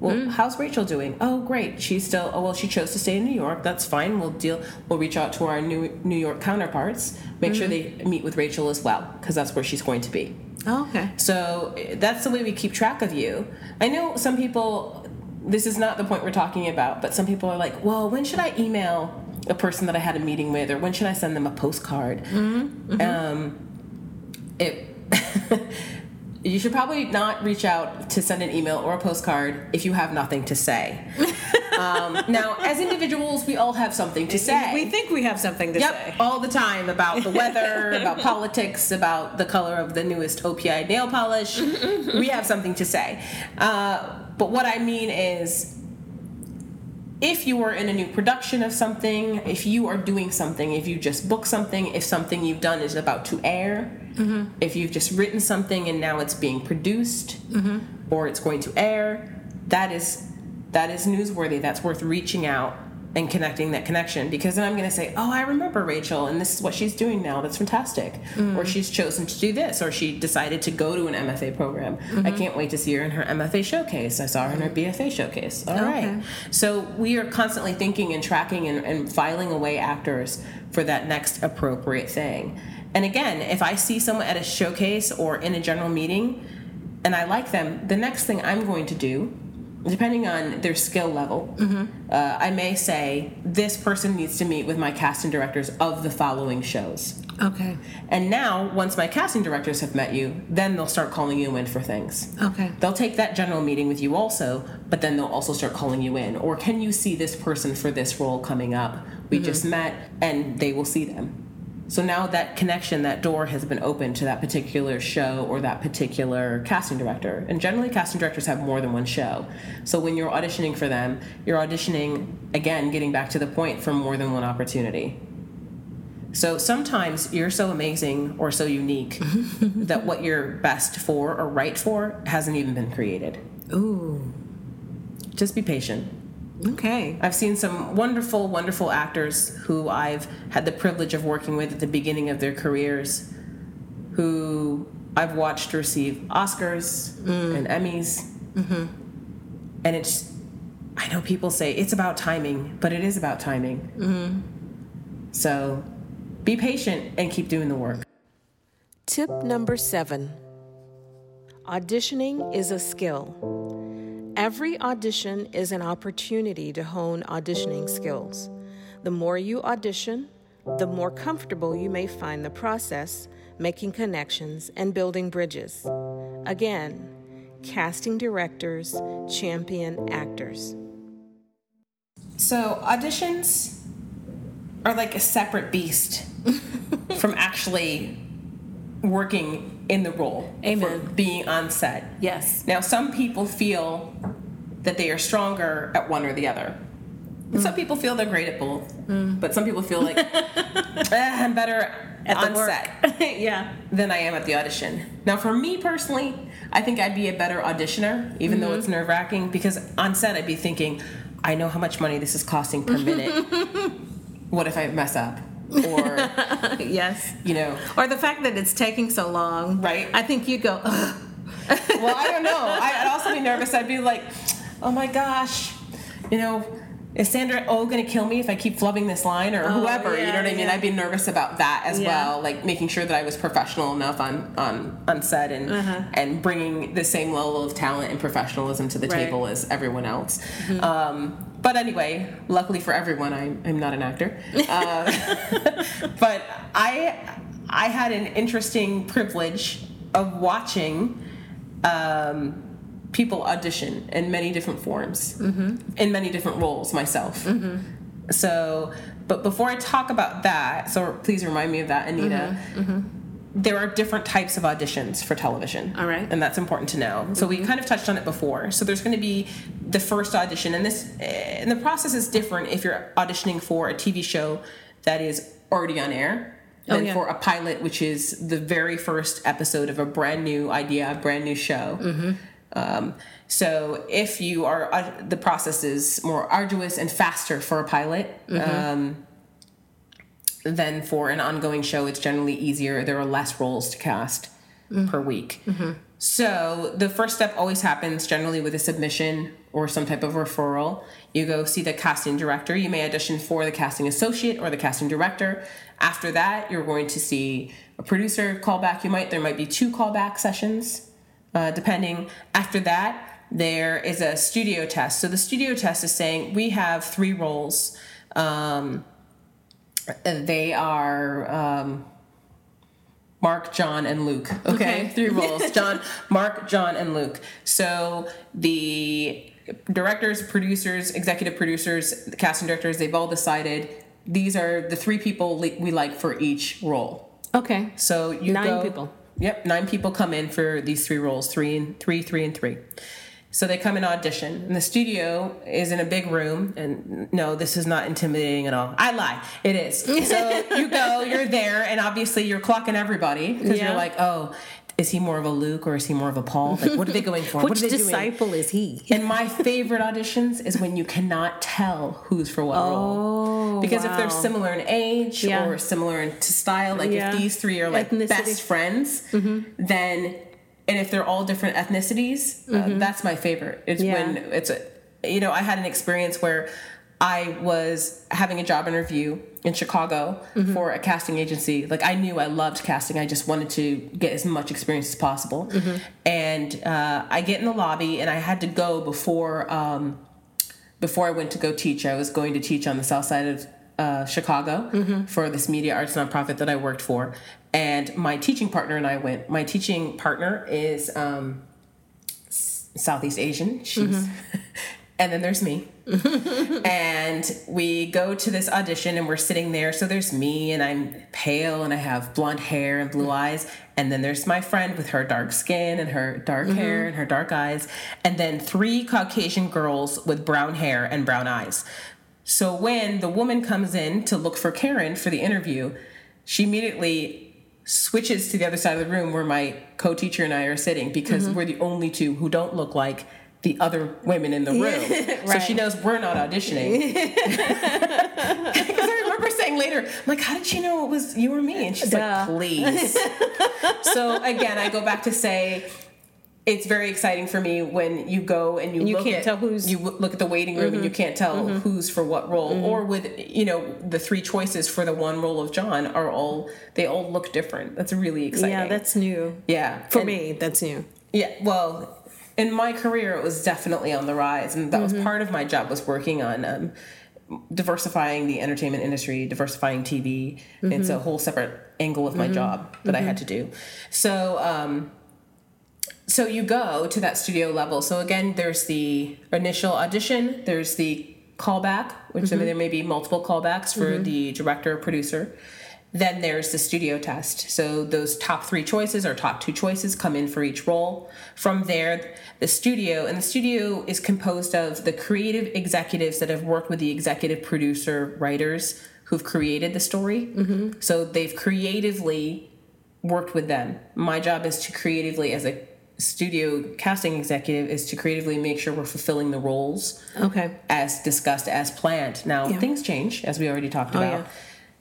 Well mm. how's rachel doing? Oh great. She's still oh well she chose to stay in new york. That's fine. We'll deal we'll reach out to our new new york counterparts. Make sure mm. they meet with rachel as well because that's where she's going to be. Oh, okay. so that's the way we keep track of you. I know some people, this is not the point we're talking about, but some people are like, well, when should I email a person that I had a meeting with, or when should I send them a postcard? Um, it. You should probably not reach out to send an email or a postcard if you have nothing to say. um, now, as individuals, we all have something to say. We think we have something to Yep, say. all the time about the weather, about politics, about the color of the newest OPI nail polish. we have something to say. Uh, but what I mean is, if you are in a new production of something, if you are doing something, if you just book something, if something you've done is about to air, mm-hmm. if you've just written something and now it's being produced mm-hmm. or it's going to air, that is that is newsworthy. That's worth reaching out and connecting that connection because then I'm going to say, "Oh, I remember Rachel and this is what she's doing now. That's fantastic." Mm. Or she's chosen to do this or she decided to go to an MFA program. I mm-hmm. can't wait to see her in her MFA showcase. I saw her in her BFA showcase. All right. Okay. So we are constantly thinking and tracking and, and filing away actors for that next appropriate thing. And again, if I see someone at a showcase or in a general meeting and I like them, the next thing I'm going to do depending on their skill level, uh, I may say this person needs to meet with my casting directors of the following shows. Okay. And now, once my casting directors have met you, then they'll start calling you in for things. Okay. They'll take that general meeting with you also, but then they'll also start calling you in. Or can you see this person for this role coming up? We just met, and they will see them. So now that connection, that door has been opened to that particular show or that particular casting director. And generally, casting directors have more than one show. So when you're auditioning for them, you're auditioning, again, getting back to the point, for more than one opportunity. So sometimes you're so amazing or so unique that what you're best for or right for hasn't even been created. Ooh. Just be patient. Okay. I've seen some wonderful, wonderful actors who I've had the privilege of working with at the beginning of their careers, who I've watched receive Oscars mm. and Emmys. Mm-hmm. And it's, I know people say it's about timing, but it is about timing. Mm-hmm. So be patient and keep doing the work. Tip number seven Auditioning is a skill. Every audition is an opportunity to hone auditioning skills. The more you audition, the more comfortable you may find the process, making connections, and building bridges. Again, casting directors champion actors. So auditions are like a separate beast from actually working in the role. Amen. For being on set. Yes. Now some people feel that they are stronger at one or the other. Mm. Some people feel they're great at both, but some people feel like "Eh, I'm better At on set yeah. than I am at the audition. Now, for me personally, I think I'd be a better auditioner, even though Mm-hmm. it's nerve wracking, because on set I'd be thinking, I know how much money this is costing per minute. what if I mess up? Or, Yes. you know, Or the fact that it's taking so long. Right. I think you'd go, Ugh. well, I don't know. I'd also be nervous. I'd be like, oh my gosh, you know, is Sandra Oh going to kill me if I keep flubbing this line or whoever? you know what I mean? yeah. I'd be nervous about that as Yeah. well, like making sure that I was professional enough on on on set and and bringing the same level of talent and professionalism to the Right. table as everyone else. Um, but anyway, luckily for everyone, I'm, I'm not an actor. Uh, but I I had an interesting privilege of watching um, people audition in many different forms, in many different roles myself. So, but before I talk about that, so please remind me of that, Anita. There are different types of auditions for television. All right. And that's important to know. So we kind of touched on it before. So there's going to be the first audition, and this, and the process is different if you're auditioning for a TV show that is already on air Oh, than yeah. for a pilot, which is the very first episode of a brand new idea, a brand new show. Mm-hmm. Um, so if you are, uh, the process is more arduous and faster for a pilot. Mm-hmm. Um, than for an ongoing show, it's generally easier. There are less roles to cast Mm-hmm. per week. So the first step always happens generally with a submission or some type of referral. You go see the casting director. You may audition for the casting associate or the casting director. After that, you're going to see a producer callback. You might there might be two callback sessions, uh, depending. After that, there is a studio test. So the studio test is saying we have three roles. Um, they are um, Mark, John, and Luke. Okay, Okay. three roles: John, Mark, John, and Luke. So the directors, producers, executive producers, the casting directors—they've all decided these are the three people li- we like for each role. Okay. So you Nine go- people. Yep, nine people come in for these three roles: three and three, three and three. So they come and audition, and the studio is in a big room. And no, this is not intimidating at all. I lie, it is. So you go, you're there, and obviously you're clocking everybody because Yeah. you're like, oh, is he more of a Luke or is he more of a Paul? Like, what are they going for? what Which they doing? disciple is he? And my favorite auditions is when you cannot tell who's for what role. Because if they're Oh, similar in age Yeah. or similar in to style, like Yeah. if these three are like Ethnicity. Mm-hmm. best friends, then and if they're all different ethnicities, uh, that's my favorite. It's Mm-hmm. Yeah. when it's a you know, I had an experience where I was having a job interview in Chicago Mm-hmm. for a casting agency. Like I knew I loved casting. I just wanted to get as much experience as possible. Mm-hmm. and uh, I get in the lobby, and I had to go before um, before I went to go teach. I was going to teach on the south side of uh, Chicago mm-hmm. for this media arts nonprofit that I worked for, and my teaching partner and I went. My teaching partner is um, Southeast Asian. She's, mm-hmm. and then there's me. and we go to this audition and we're sitting there. So there's me and I'm pale and I have blonde hair and blue eyes. And then there's my friend with her dark skin and her dark mm-hmm. hair and her dark eyes. And then three Caucasian girls with brown hair and brown eyes. So when the woman comes in to look for Karen for the interview, she immediately switches to the other side of the room where my co-teacher and I are sitting because mm-hmm. we're the only two who don't look like the other women in the room. right. So she knows we're not auditioning. Because I remember saying later, I'm like, how did she know it was you or me? And she's Duh. like, please. so again, I go back to say, it's very exciting for me when you go and you, you look can't at, tell who's you look at the waiting room mm-hmm. and you mm-hmm. can't tell mm-hmm. who's for what role mm-hmm. or with you know the three choices for the one role of John are all they all look different that's really exciting yeah that's new yeah for and, me that's new yeah well in my career it was definitely on the rise and that was mm-hmm. part of my job was working on um, diversifying the entertainment industry diversifying tv it's a mm-hmm. whole separate angle of my job that i had to do so um, so you go to that studio level. So again, there's the initial audition, there's the callback, which mm-hmm. there may be multiple callbacks for mm-hmm. the director or producer. Then there's the studio test. So those top three choices or top two choices come in for each role. From there, the studio, and the studio is composed of the creative executives that have worked with the executive producer writers who've created the story. Mm-hmm. So they've creatively worked with them. My job is to creatively, as a studio casting executive is to creatively make sure we're fulfilling the roles okay. as discussed as planned. Now yeah. things change as we already talked oh, about. yeah.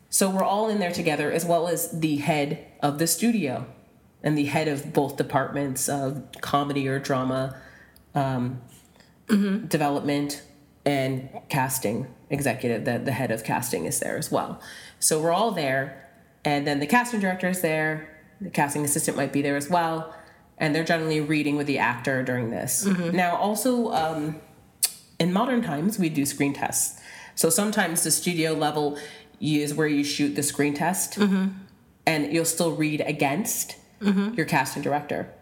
so we're all in there together as well as the head of the studio and the head of both departments of comedy or drama um, mm-hmm. development and casting executive. The, the head of casting is there as well. So we're all there and then the casting director is there. The casting assistant might be there as well and they're generally reading with the actor during this. Mm-hmm. Now, also um, in modern times, we do screen tests. So sometimes the studio level is where you shoot the screen test, mm-hmm. and you'll still read against mm-hmm. your casting director.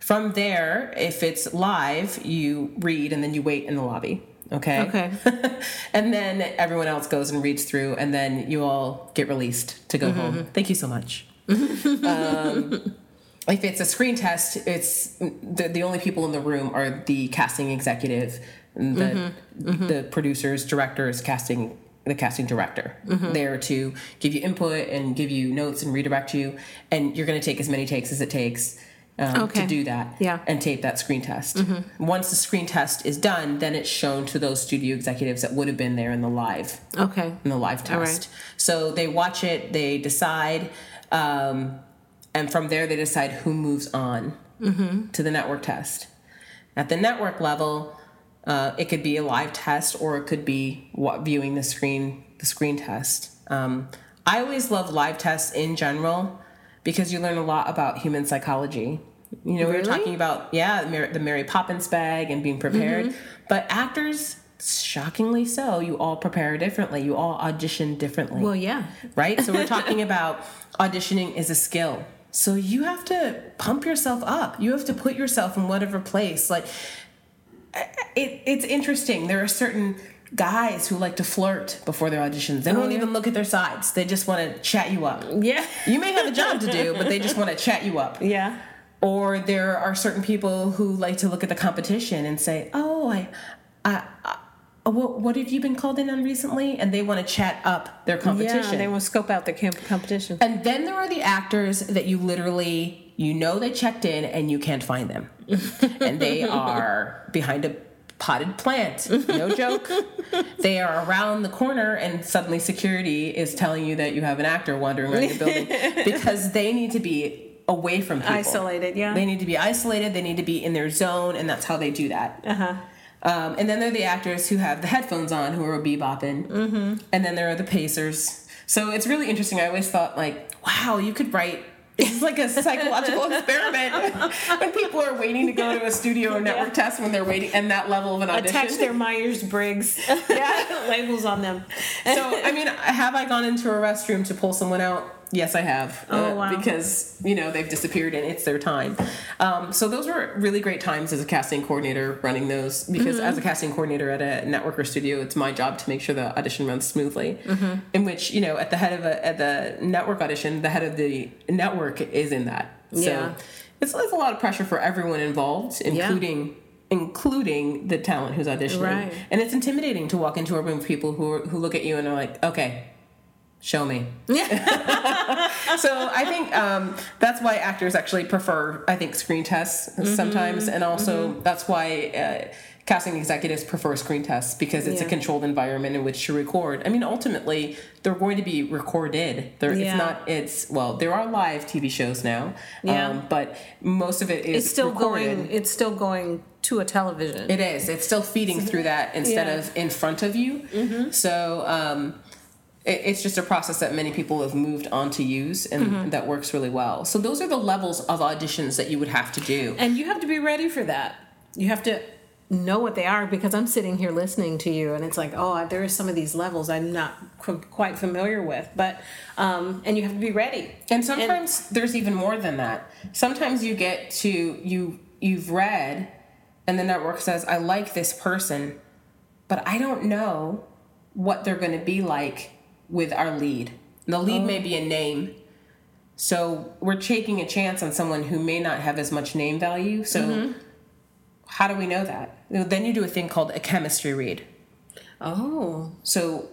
From there, if it's live, you read and then you wait in the lobby. Okay. Okay. and then everyone else goes and reads through, and then you all get released to go mm-hmm. home. Thank you so much. um, if it's a screen test, it's the, the only people in the room are the casting executive, the mm-hmm. Mm-hmm. the producers, directors, casting the casting director mm-hmm. there to give you input and give you notes and redirect you, and you're going to take as many takes as it takes. Um, okay. to do that yeah. and tape that screen test. Mm-hmm. Once the screen test is done, then it's shown to those studio executives that would have been there in the live. Okay. In the live test. So they watch it, they decide. Um, and from there they decide who moves on mm-hmm. to the network test. At the network level, uh, it could be a live test or it could be what, viewing the screen the screen test. Um, I always love live tests in general because you learn a lot about human psychology. You know, really? we were talking about yeah, the Mary Poppins bag and being prepared, mm-hmm. but actors shockingly so you all prepare differently you all audition differently well yeah right so we're talking about auditioning is a skill so you have to pump yourself up. You have to put yourself in whatever place. Like it, it's interesting. There are certain guys who like to flirt before their auditions. They oh, don't yeah. even look at their sides. They just want to chat you up. Yeah. You may have a job to do, but they just want to chat you up. Yeah. Or there are certain people who like to look at the competition and say, "Oh, I, I, what, what have you been called in on recently? And they want to chat up their competition. Yeah, they want to scope out their competition. And then there are the actors that you literally, you know, they checked in and you can't find them. and they are behind a potted plant. No joke. they are around the corner, and suddenly security is telling you that you have an actor wandering around the building because they need to be away from people. Isolated, yeah. They need to be isolated. They need to be in their zone, and that's how they do that. Uh huh. Um, and then there are the actors who have the headphones on who are bebopping. Mm-hmm. And then there are the pacers. So it's really interesting. I always thought, like, wow, you could write It's like a psychological experiment when people are waiting to go to a studio or network yeah. test when they're waiting and that level of an audition. Attach their Myers Briggs yeah. labels on them. so, I mean, have I gone into a restroom to pull someone out? Yes, I have. Oh, uh, wow. Because, you know, they've disappeared and it's their time. Um, so those were really great times as a casting coordinator running those because mm-hmm. as a casting coordinator at a network or studio, it's my job to make sure the audition runs smoothly. Mm-hmm. In which, you know, at the head of a, at the network audition, the head of the network is in that. So yeah. it's, it's a lot of pressure for everyone involved, including yeah including the talent who's auditioning. Right. And it's intimidating to walk into a room of people who are, who look at you and are like, okay, show me. Yeah. so I think um, that's why actors actually prefer, I think, screen tests mm-hmm. sometimes, and also mm-hmm. that's why. Uh, casting executives prefer screen tests because it's yeah. a controlled environment in which to record. I mean, ultimately, they're going to be recorded. yeah. It's not. It's well, there are live TV shows now, yeah. Um, but most of it is it's still recorded. going. It's still going to a television. It is. It's still feeding through that instead yeah. of in front of you. Mm-hmm. So. Um, it's just a process that many people have moved on to use and mm-hmm. that works really well. So those are the levels of auditions that you would have to do. And you have to be ready for that. You have to know what they are because I'm sitting here listening to you and it's like, oh, there are some of these levels I'm not qu- quite familiar with. But, um, and you have to be ready. And sometimes and, there's even more than that. Sometimes you get to, you, you've read and the network says, I like this person, but I don't know what they're going to be like with our lead. The lead oh. may be a name. So we're taking a chance on someone who may not have as much name value. So mm-hmm. how do we know that? Then you do a thing called a chemistry read. Oh. So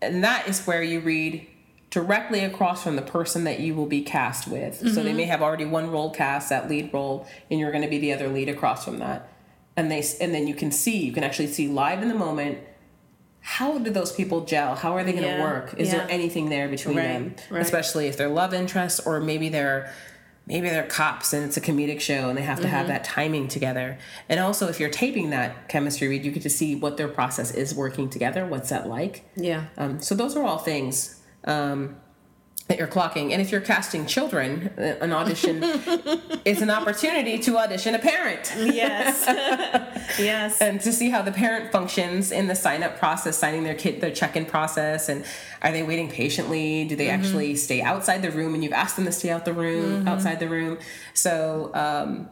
and that is where you read directly across from the person that you will be cast with. Mm-hmm. So they mm-hmm. may have already one role cast, that lead role, and you're going to be the other lead across from that. And they and then you can see, you can actually see live in the moment how do those people gel? How are they going to yeah, work? Is yeah. there anything there between right, them? Right. Especially if they're love interests or maybe they're maybe they're cops and it's a comedic show and they have to mm-hmm. have that timing together. And also if you're taping that chemistry read, you get to see what their process is working together. What's that like? Yeah. Um, so those are all things. Um, that you're clocking. And if you're casting children, uh, an audition is an opportunity to audition a parent. Yes. yes. And to see how the parent functions in the sign up process, signing their kid, their check in process, and are they waiting patiently? Do they mm-hmm. actually stay outside the room and you've asked them to stay out the room, mm-hmm. outside the room? So, um,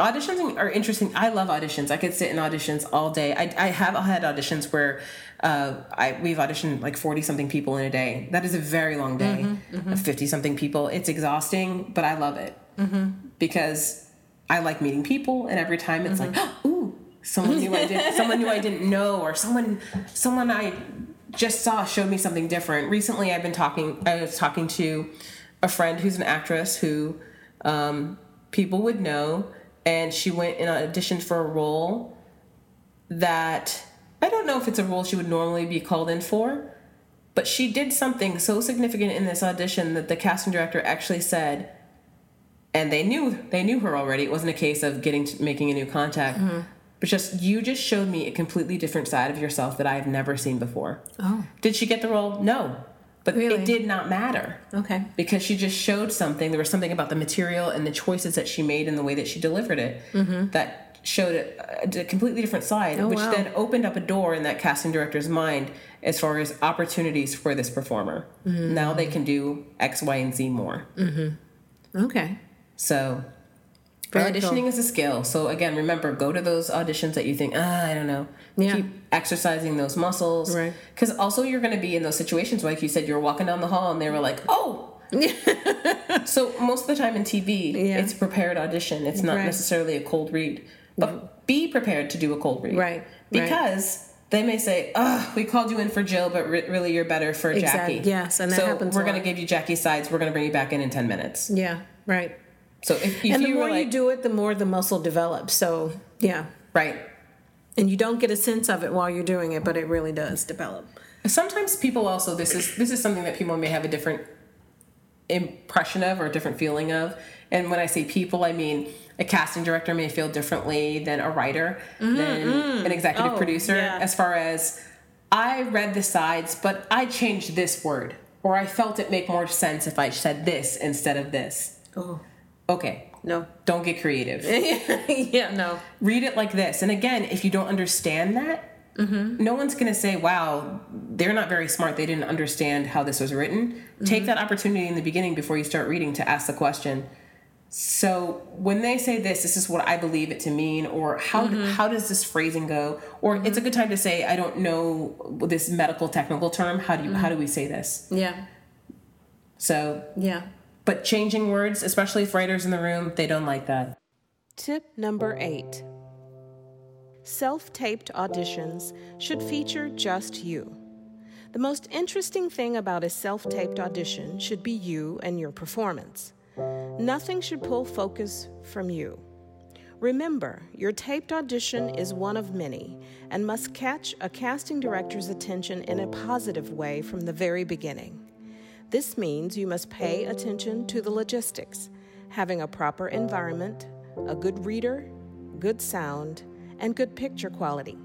auditions are interesting. I love auditions. I could sit in auditions all day. I, I have had auditions where uh, I we've auditioned like forty something people in a day. That is a very long day. Mm-hmm, mm-hmm. Fifty something people. It's exhausting, but I love it mm-hmm. because I like meeting people, and every time it's like, mm-hmm. ooh, someone knew I did, someone new I didn't know, or someone someone I just saw showed me something different. Recently, I've been talking. I was talking to a friend who's an actress who um, people would know, and she went and auditioned for a role that I don't know if it's a role she would normally be called in for, but she did something so significant in this audition that the casting director actually said, and they knew they knew her already. It wasn't a case of getting to, making a new contact, mm-hmm. but just you just showed me a completely different side of yourself that I've never seen before. Oh, did she get the role? No, but really? it did not matter. Okay. Because she just showed something. There was something about the material and the choices that she made and the way that she delivered it mm-hmm. that showed a, a completely different side, oh, which wow. then opened up a door in that casting director's mind as far as opportunities for this performer. Mm-hmm. Now they can do X, Y, and Z more. Mm-hmm. Okay. So Very auditioning cool. is a skill. So again, remember, go to those auditions that you think, ah, I don't know. Yeah. Keep exercising those muscles. Right. Because also you're going to be in those situations, like you said, you're walking down the hall and they were like, oh, so most of the time in TV, yeah. it's a prepared audition. It's not right. necessarily a cold read. But be prepared to do a cold read. Right. Because right. they may say, oh, we called you in for Jill, but re- really you're better for exactly. Jackie. Yes, and that so happens. we're going to give you Jackie's sides. We're going to bring you back in in 10 minutes. Yeah, right. So if, if and the you more like, you do it, the more the muscle develops. So yeah, right. And you don't get a sense of it while you're doing it, but it really does develop. Sometimes people also this is this is something that people may have a different impression of or a different feeling of. And when I say people, I mean a casting director may feel differently than a writer, mm-hmm, than mm. an executive oh, producer, yeah. as far as I read the sides, but I changed this word, or I felt it make more sense if I said this instead of this. Oh. Okay. No. Don't get creative. yeah, no. Read it like this. And again, if you don't understand that, Mm-hmm. No one's going to say, wow, they're not very smart. They didn't understand how this was written. Mm-hmm. Take that opportunity in the beginning before you start reading to ask the question. So when they say this, this is what I believe it to mean, or how mm-hmm. how does this phrasing go? Or it's a good time to say, I don't know this medical technical term. How do you how do we say this? Yeah. So yeah. But changing words, especially if writers in the room, they don't like that. Tip number eight self taped auditions should feature just you. The most interesting thing about a self taped audition should be you and your performance. Nothing should pull focus from you. Remember, your taped audition is one of many and must catch a casting director's attention in a positive way from the very beginning. This means you must pay attention to the logistics, having a proper environment, a good reader, good sound, and good picture quality.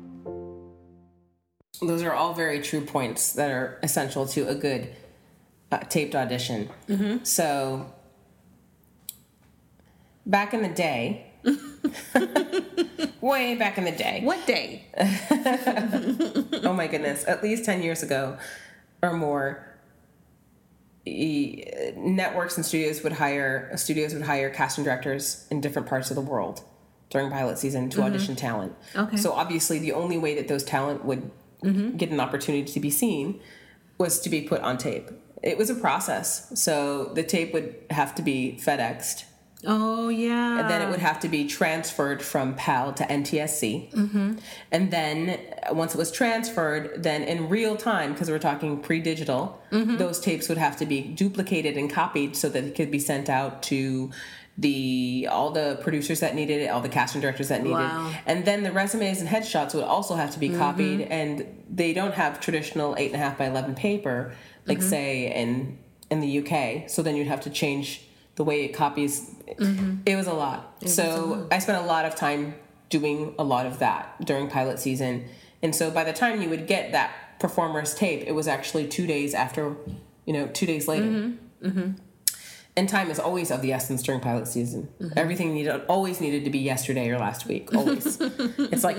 Those are all very true points that are essential to a good uh, taped audition. Mm-hmm. So, back in the day, way back in the day. What day? oh my goodness, at least 10 years ago or more. Networks and studios would hire studios would hire casting directors in different parts of the world during pilot season to mm-hmm. audition talent. Okay. So obviously, the only way that those talent would mm-hmm. get an opportunity to be seen was to be put on tape. It was a process. So the tape would have to be FedExed. Oh yeah. And then it would have to be transferred from PAL to NTSC. Mm-hmm. And then once it was transferred, then in real time, because we're talking pre-digital, mm-hmm. those tapes would have to be duplicated and copied so that it could be sent out to the all the producers that needed it, all the casting directors that needed, wow. and then the resumes and headshots would also have to be mm-hmm. copied. And they don't have traditional eight and a half by eleven paper, like mm-hmm. say in in the UK. So then you'd have to change the way it copies. Mm-hmm. It was a lot. It so a lot. I spent a lot of time doing a lot of that during pilot season, and so by the time you would get that performer's tape, it was actually two days after, you know, two days later. Mm-hmm. Mm-hmm and time is always of the essence during pilot season. Mm-hmm. Everything needed always needed to be yesterday or last week. Always. it's like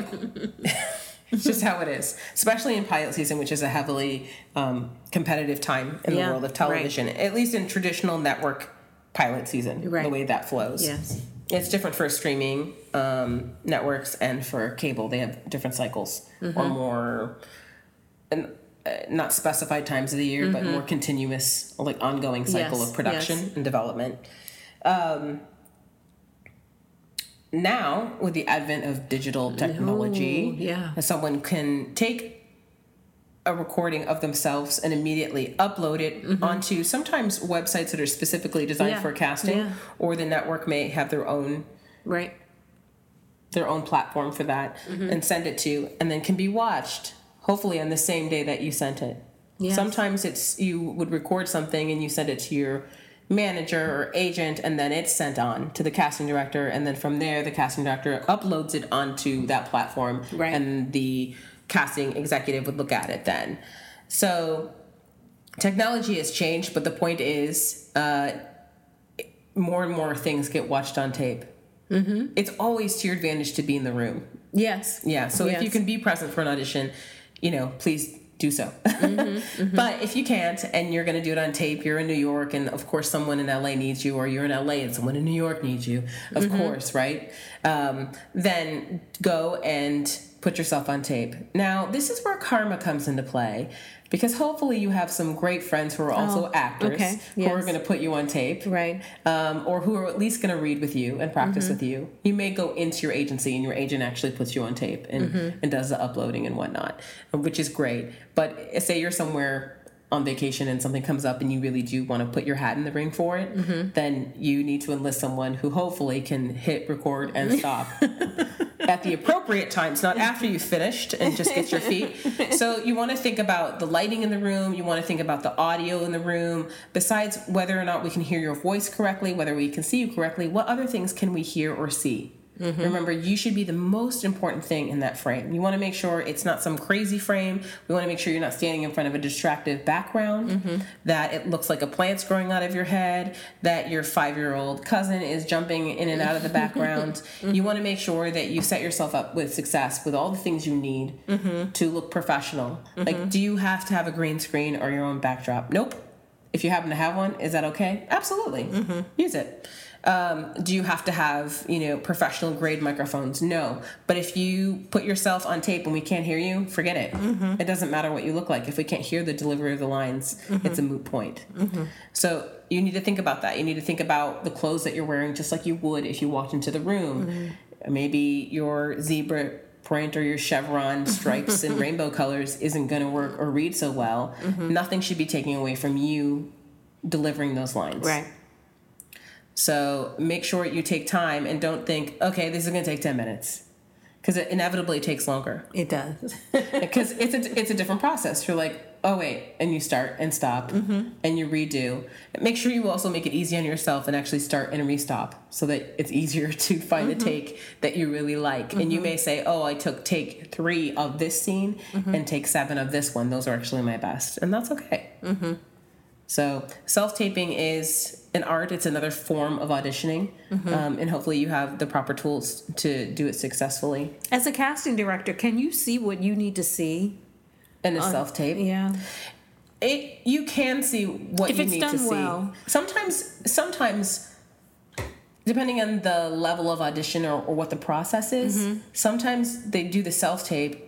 it's just how it is, especially in pilot season, which is a heavily um, competitive time in yeah, the world of television. Right. At least in traditional network pilot season, right. the way that flows. Yes. It's different for streaming um, networks and for cable. They have different cycles mm-hmm. or more. And uh, not specified times of the year, mm-hmm. but more continuous, like ongoing cycle yes, of production yes. and development. Um, now, with the advent of digital technology, Ooh, yeah. someone can take a recording of themselves and immediately upload it mm-hmm. onto sometimes websites that are specifically designed yeah. for casting, yeah. or the network may have their own right their own platform for that mm-hmm. and send it to, and then can be watched hopefully on the same day that you sent it. Yes. Sometimes it's you would record something and you send it to your manager or agent and then it's sent on to the casting director and then from there the casting director uploads it onto that platform right. and the casting executive would look at it then. So technology has changed, but the point is uh, more and more things get watched on tape. Mm-hmm. It's always to your advantage to be in the room. Yes. Yeah. So yes. if you can be present for an audition, you know, please do so. Mm-hmm, mm-hmm. But if you can't and you're going to do it on tape, you're in New York and of course someone in LA needs you, or you're in LA and someone in New York needs you, of mm-hmm. course, right? Um, then go and put yourself on tape. Now, this is where karma comes into play because hopefully you have some great friends who are also oh, actors okay. yes. who are going to put you on tape right um, or who are at least going to read with you and practice mm-hmm. with you you may go into your agency and your agent actually puts you on tape and, mm-hmm. and does the uploading and whatnot which is great but say you're somewhere on vacation and something comes up and you really do want to put your hat in the ring for it, mm-hmm. then you need to enlist someone who hopefully can hit record and stop at the appropriate times, not after you've finished and just get your feet. So you want to think about the lighting in the room, you want to think about the audio in the room, besides whether or not we can hear your voice correctly, whether we can see you correctly, what other things can we hear or see? Mm-hmm. Remember, you should be the most important thing in that frame. You want to make sure it's not some crazy frame. We want to make sure you're not standing in front of a distractive background, mm-hmm. that it looks like a plant's growing out of your head, that your five year old cousin is jumping in and out of the background. mm-hmm. You want to make sure that you set yourself up with success with all the things you need mm-hmm. to look professional. Like, mm-hmm. do you have to have a green screen or your own backdrop? Nope. If you happen to have one, is that okay? Absolutely. Mm-hmm. Use it. Um, do you have to have you know professional grade microphones? No. But if you put yourself on tape and we can't hear you, forget it. Mm-hmm. It doesn't matter what you look like. If we can't hear the delivery of the lines, mm-hmm. it's a moot point. Mm-hmm. So you need to think about that. You need to think about the clothes that you're wearing, just like you would if you walked into the room. Mm-hmm. Maybe your zebra print or your chevron stripes and rainbow colors isn't going to work or read so well. Mm-hmm. Nothing should be taken away from you delivering those lines. Right. So make sure you take time and don't think, okay, this is going to take 10 minutes. Because it inevitably takes longer. It does. Because it's a, it's a different process. You're like, oh, wait, and you start and stop mm-hmm. and you redo. Make sure you also make it easy on yourself and actually start and restop so that it's easier to find mm-hmm. a take that you really like. Mm-hmm. And you mm-hmm. may say, oh, I took take three of this scene mm-hmm. and take seven of this one. Those are actually my best. And that's okay. So self taping is an art. It's another form of auditioning, mm-hmm. um, and hopefully you have the proper tools to do it successfully. As a casting director, can you see what you need to see in a self tape? Yeah. It you can see what if you need to well. see. Sometimes sometimes depending on the level of audition or, or what the process is, mm-hmm. sometimes they do the self tape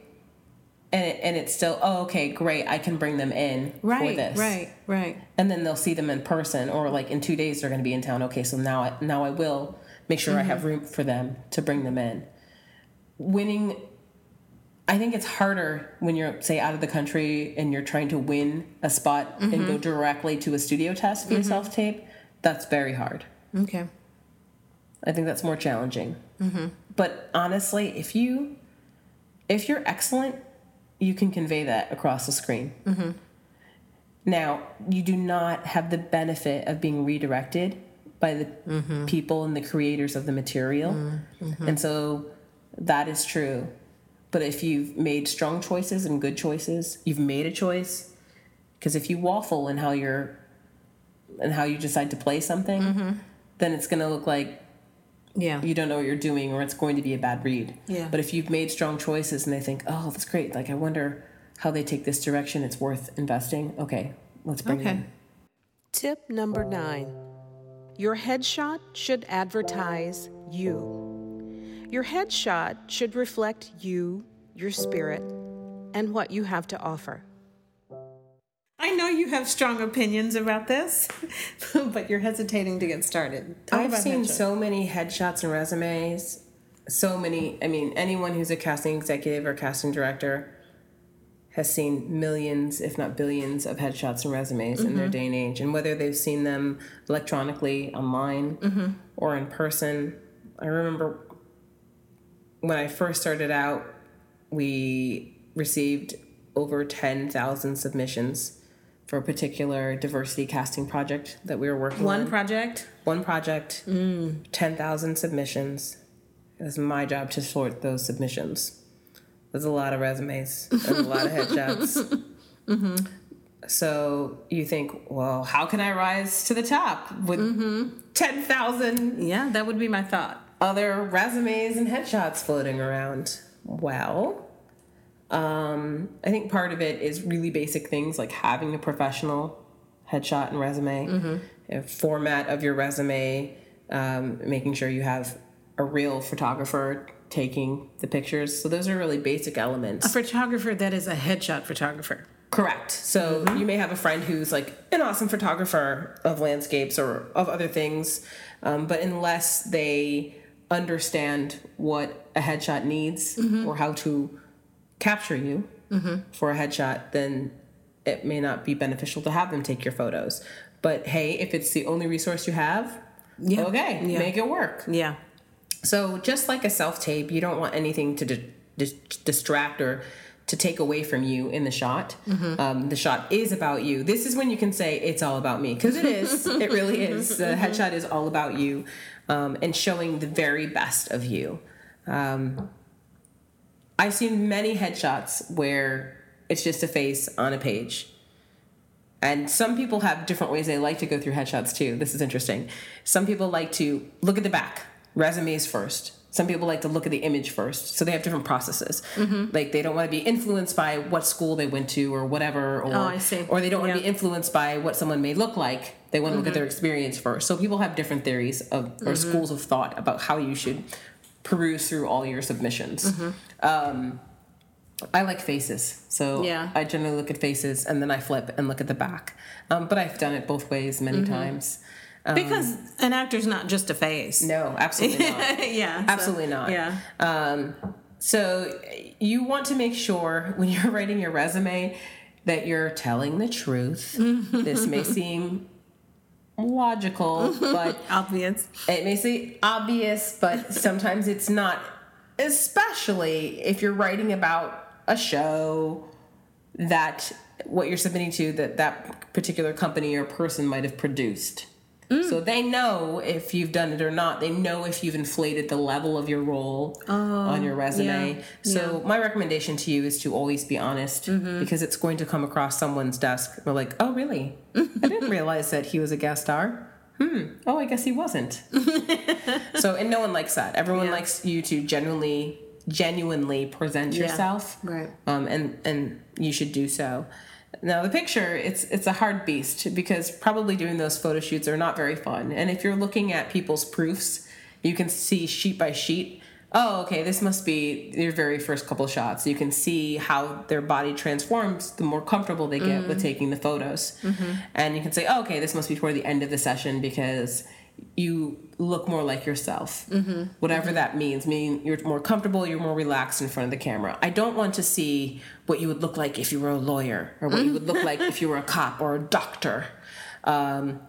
and it, and it's still oh okay great I can bring them in right, for this right right and then they'll see them in person or like in two days they're going to be in town okay so now I now I will make sure mm-hmm. I have mm-hmm. room for them to bring them in winning I think it's harder when you're say out of the country and you're trying to win a spot mm-hmm. and go mm-hmm. directly to a studio test via mm-hmm. self tape that's very hard okay I think that's more challenging mm-hmm. but honestly if you if you're excellent you can convey that across the screen. Mm-hmm. Now, you do not have the benefit of being redirected by the mm-hmm. people and the creators of the material. Mm-hmm. And so that is true. But if you've made strong choices and good choices, you've made a choice. Because if you waffle in how you're and how you decide to play something, mm-hmm. then it's going to look like yeah. you don't know what you're doing or it's going to be a bad read. Yeah. But if you've made strong choices and they think oh that's great. Like i wonder how they take this direction. It's worth investing. Okay let's bring okay. in. Tip number nine. Your headshot should advertise you. Your headshot should reflect you your spirit and what you have to offer I know you have strong opinions about this, but you're hesitating to get started. Talk I've seen headshots. so many headshots and resumes. So many, I mean, anyone who's a casting executive or casting director has seen millions, if not billions, of headshots and resumes mm-hmm. in their mm-hmm. day and age. And whether they've seen them electronically, online, mm-hmm. or in person. I remember when I first started out, we received over 10,000 submissions for a particular diversity casting project that we were working One on. One project? One project, mm. 10,000 submissions. It was my job to sort those submissions. There's a lot of resumes, there's a lot of headshots. Mm-hmm. So you think, well, how can I rise to the top with mm-hmm. 10,000? Yeah, that would be my thought. Other resumes and headshots floating around. Well, um, I think part of it is really basic things like having a professional headshot and resume, mm-hmm. format of your resume, um, making sure you have a real photographer taking the pictures. So those are really basic elements. A photographer that is a headshot photographer. Correct. So mm-hmm. you may have a friend who's like an awesome photographer of landscapes or of other things, um, but unless they understand what a headshot needs mm-hmm. or how to capture you mm-hmm. for a headshot, then it may not be beneficial to have them take your photos. But hey, if it's the only resource you have, yeah. okay, yeah. make it work. Yeah. So just like a self tape, you don't want anything to di- di- distract or to take away from you in the shot. Mm-hmm. Um, the shot is about you. This is when you can say it's all about me because it is. it really is. The mm-hmm. headshot is all about you. um, and showing the very best of you. Um, I've seen many headshots where it's just a face on a page. And some people have different ways they like to go through headshots too. This is interesting. Some people like to look at the back, resumes first. Some people like to look at the image first. So they have different processes. Mm-hmm. Like they don't want to be influenced by what school they went to or whatever. Or, oh, I see. Or they don't want yeah. to be influenced by what someone may look like. They want to mm-hmm. look at mm-hmm. their experience first. So people have different theories of or mm-hmm. schools of thought about how you should peruse through all your submissions. Um, I like faces, so yeah. I generally look at faces and then I flip and look at the back. Um, but I've done it both ways many mm-hmm. times. Um, because an actor's not just a face. No, absolutely not. yeah, absolutely so, not. Yeah. Um, so you want to make sure when you're writing your resume that you're telling the truth. this may seem logical, but obvious. It may seem obvious, but sometimes it's not. Especially if you're writing about a show that what you're submitting to that that particular company or person might have produced. Mm. So they know if you've done it or not. They know if you've inflated the level of your role oh, on your resume. Yeah, so yeah. my recommendation to you is to always be honest mm-hmm. because it's going to come across someone's desk. We're like, oh really? I didn't realize that he was a guest star. Hmm. Oh, I guess he wasn't. so and no one likes that. Everyone yeah. likes you to genuinely genuinely present yourself. Right. Um, and and you should do so. Now the picture, it's it's a hard beast because probably doing those photo shoots are not very fun. And if you're looking at people's proofs, you can see sheet by sheet. Oh, okay, this must be your very first couple shots. You can see how their body transforms the more comfortable they get mm-hmm. with taking the photos. Mm-hmm. And you can say, oh, okay, this must be toward the end of the session because you look more like yourself. Mm-hmm. Whatever mm-hmm. that means. Meaning you're more comfortable, you're more relaxed in front of the camera. I don't want to see what you would look like if you were a lawyer or what you would look like if you were a cop or a doctor. Um,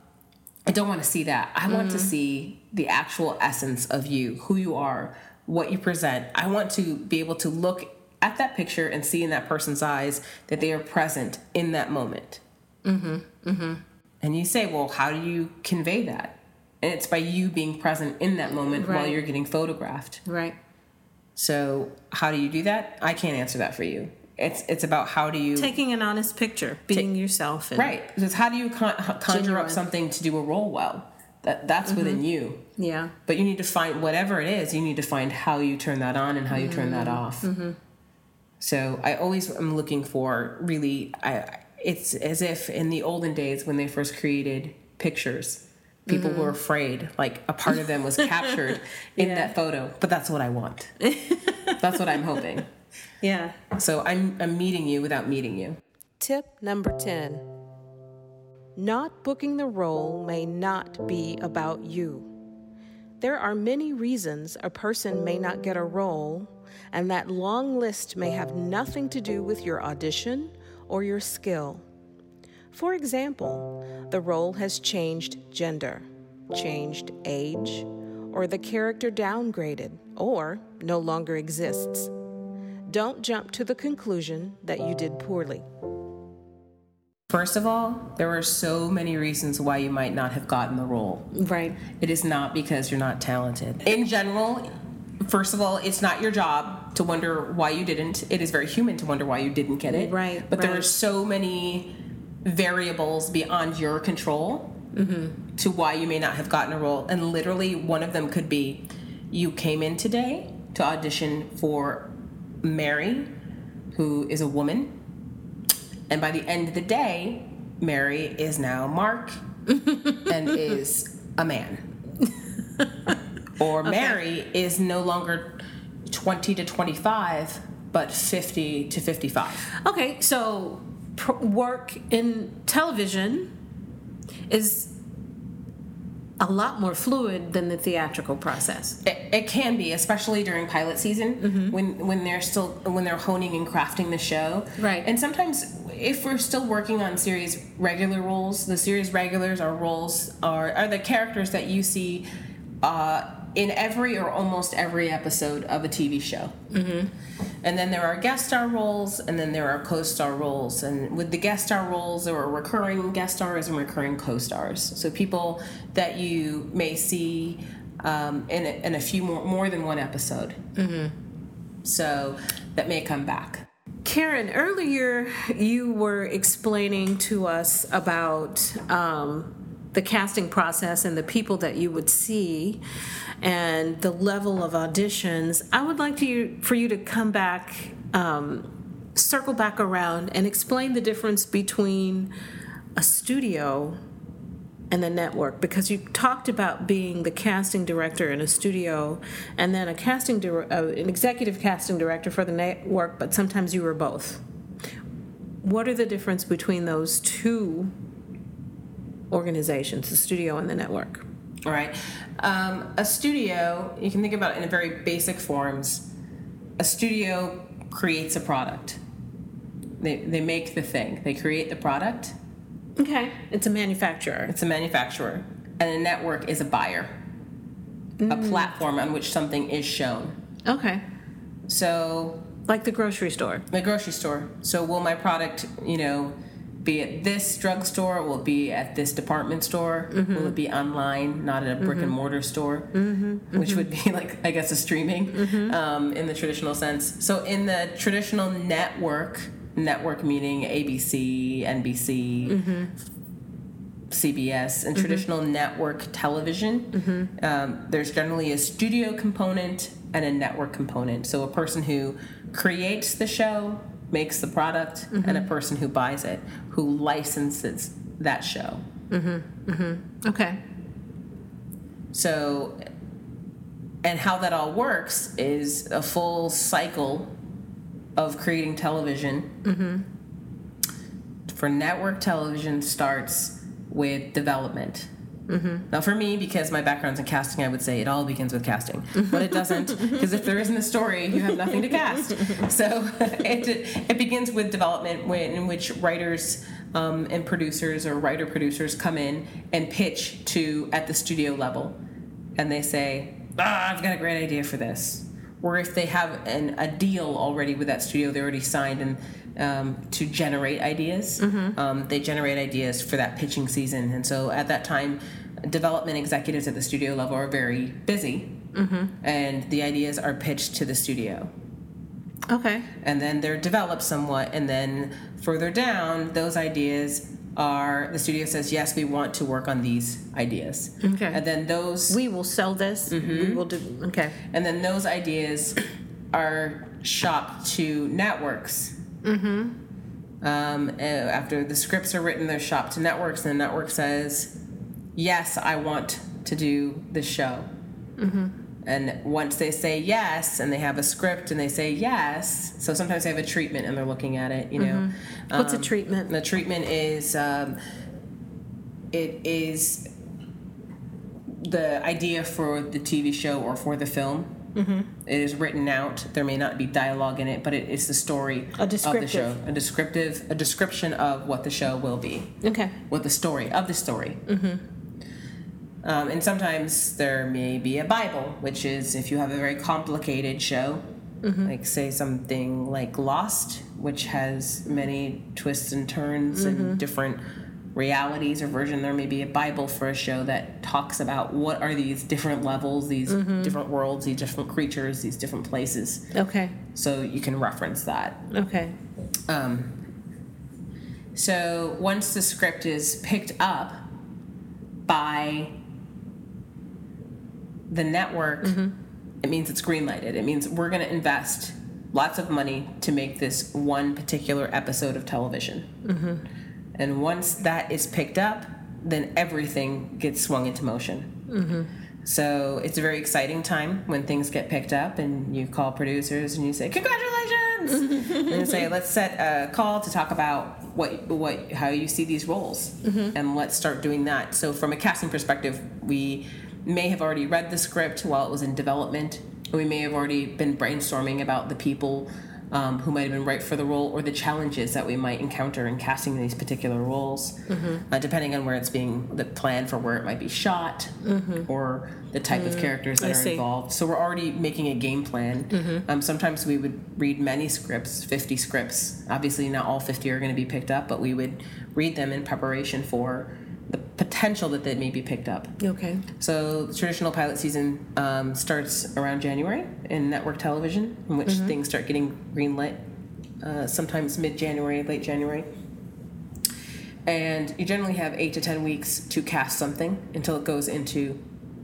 I don't want to see that. I want to mm-hmm. see the actual essence of you, who you are, what you present. I want to be able to look at that picture and see in that person's eyes that they are present in that moment. Mm-hmm. Mm-hmm. And you say, well, how do you convey that? and it's by you being present in that moment right. while you're getting photographed right so how do you do that i can't answer that for you it's it's about how do you taking an honest picture being ta- yourself right it's how do you con- conjure genuine. up something to do a role well that that's mm-hmm. within you yeah but you need to find whatever it is you need to find how you turn that on and how you mm-hmm. turn that mm-hmm. off mm-hmm. so i always am looking for really I, it's as if in the olden days when they first created pictures people mm-hmm. were afraid like a part of them was captured in yeah. that photo but that's what i want that's what i'm hoping yeah so i'm i'm meeting you without meeting you tip number 10 not booking the role may not be about you there are many reasons a person may not get a role and that long list may have nothing to do with your audition or your skill for example, the role has changed gender, changed age, or the character downgraded or no longer exists. Don't jump to the conclusion that you did poorly. First of all, there are so many reasons why you might not have gotten the role. Right. It is not because you're not talented. In general, first of all, it's not your job to wonder why you didn't. It is very human to wonder why you didn't get it. Right. But right. there are so many variables beyond your control mm-hmm. to why you may not have gotten a role. And literally, one of them could be you came in today to audition for Mary, who is a woman. And by the end of the day, Mary is now Mark and is a man. or okay. Mary is no longer 20 to 25, but 50 to 55. Okay, so work in television is a lot more fluid than the theatrical process. It, it can be, especially during pilot season mm-hmm. when when they're still when they're honing and crafting the show. Right. And sometimes if we're still working on series regular roles, the series regulars are roles are are the characters that you see uh, in every or almost every episode of a TV show. Mm-hmm. And then there are guest star roles, and then there are co star roles. And with the guest star roles, there are recurring guest stars and recurring co stars. So people that you may see um, in, a, in a few more, more than one episode. Mm-hmm. So that may come back. Karen, earlier you were explaining to us about um, the casting process and the people that you would see and the level of auditions. I would like to, for you to come back, um, circle back around, and explain the difference between a studio and the network because you talked about being the casting director in a studio and then a casting uh, an executive casting director for the network but sometimes you were both. What are the difference between those two organizations the studio and the network? All right. Um, a studio you can think about in very basic forms. A studio creates a product. They, they make the thing. They create the product Okay. It's a manufacturer. It's a manufacturer. And a network is a buyer, mm. a platform on which something is shown. Okay. So, like the grocery store. The grocery store. So, will my product, you know, be at this drugstore? Will it be at this department store? Mm-hmm. Will it be online, not at a brick mm-hmm. and mortar store? Mm-hmm. Which would be like, I guess, a streaming mm-hmm. um, in the traditional sense. So, in the traditional network, network meaning ABC, NBC, mm-hmm. CBS, and mm-hmm. traditional network television, mm-hmm. um, there's generally a studio component and a network component. So a person who creates the show, makes the product, and a mm-hmm. person who buys it, who licenses that show. Mm-hmm. Mm-hmm. Okay. So, and how that all works is a full cycle of creating television mm-hmm. for network television starts with development. Mm-hmm. Now, for me, because my background's in casting, I would say it all begins with casting, but it doesn't. Because if there isn't a story, you have nothing to cast. So it, it begins with development, when, in which writers um, and producers or writer producers come in and pitch to at the studio level, and they say, ah, "I've got a great idea for this." Or if they have an, a deal already with that studio they already signed and um, to generate ideas. Mm-hmm. um, they generate ideas for that pitching season. And so at that time development executives at the studio level are very busy. Mm-hmm. and the ideas are pitched to the studio. Okay. And then they're developed somewhat. And then further down those ideas are the studio says yes we want to work on these ideas. Okay. And then those we will sell this. Mm-hmm. we will do okay. And then those ideas are shopped to networks. Mm-hmm. Um, after the scripts are written they're shopped to networks and the network says yes i want to do this show. Mm-hmm. And once they say yes, and they have a script, and they say yes, so sometimes they have a treatment, and they're looking at it. You know, mm-hmm. what's um, a treatment? The treatment is um, it is the idea for the TV show or for the film. Mm-hmm. It is written out. There may not be dialogue in it, but it is the story of the show. A descriptive, a description of what the show will be. Okay. What the story of the story. Mm-hmm. Um, and sometimes there may be a Bible, which is if you have a very complicated show, mm-hmm. like say something like Lost, which has many twists and turns mm-hmm. and different realities or version there may be a bible for a show that talks about what are these different levels these mm-hmm. different worlds these different creatures these different places okay so you can reference that okay um, so once the script is picked up by the network, mm-hmm. it means it's greenlighted. It means we're going to invest lots of money to make this one particular episode of television. Mm-hmm. And once that is picked up, then everything gets swung into motion. Mm-hmm. So it's a very exciting time when things get picked up, and you call producers and you say, "Congratulations!" and you say, "Let's set a call to talk about what what how you see these roles, mm-hmm. and let's start doing that." So from a casting perspective, we may have already read the script while it was in development. We may have already been brainstorming about the people um, who might have been right for the role or the challenges that we might encounter in casting these particular roles, mm-hmm. uh, depending on where it's being the plan for where it might be shot mm-hmm. or the type mm-hmm. of characters that I are see. involved. So we're already making a game plan. Mm-hmm. Um, sometimes we would read many scripts, 50 scripts. Obviously, not all 50 are going to be picked up, but we would read them in preparation for the potential that they may be picked up. Okay. So the traditional pilot season um, starts around January in network television, in which Mm-hmm. things start getting greenlit, uh, sometimes mid-January, late January. And you generally have eight to ten weeks to cast something until it goes into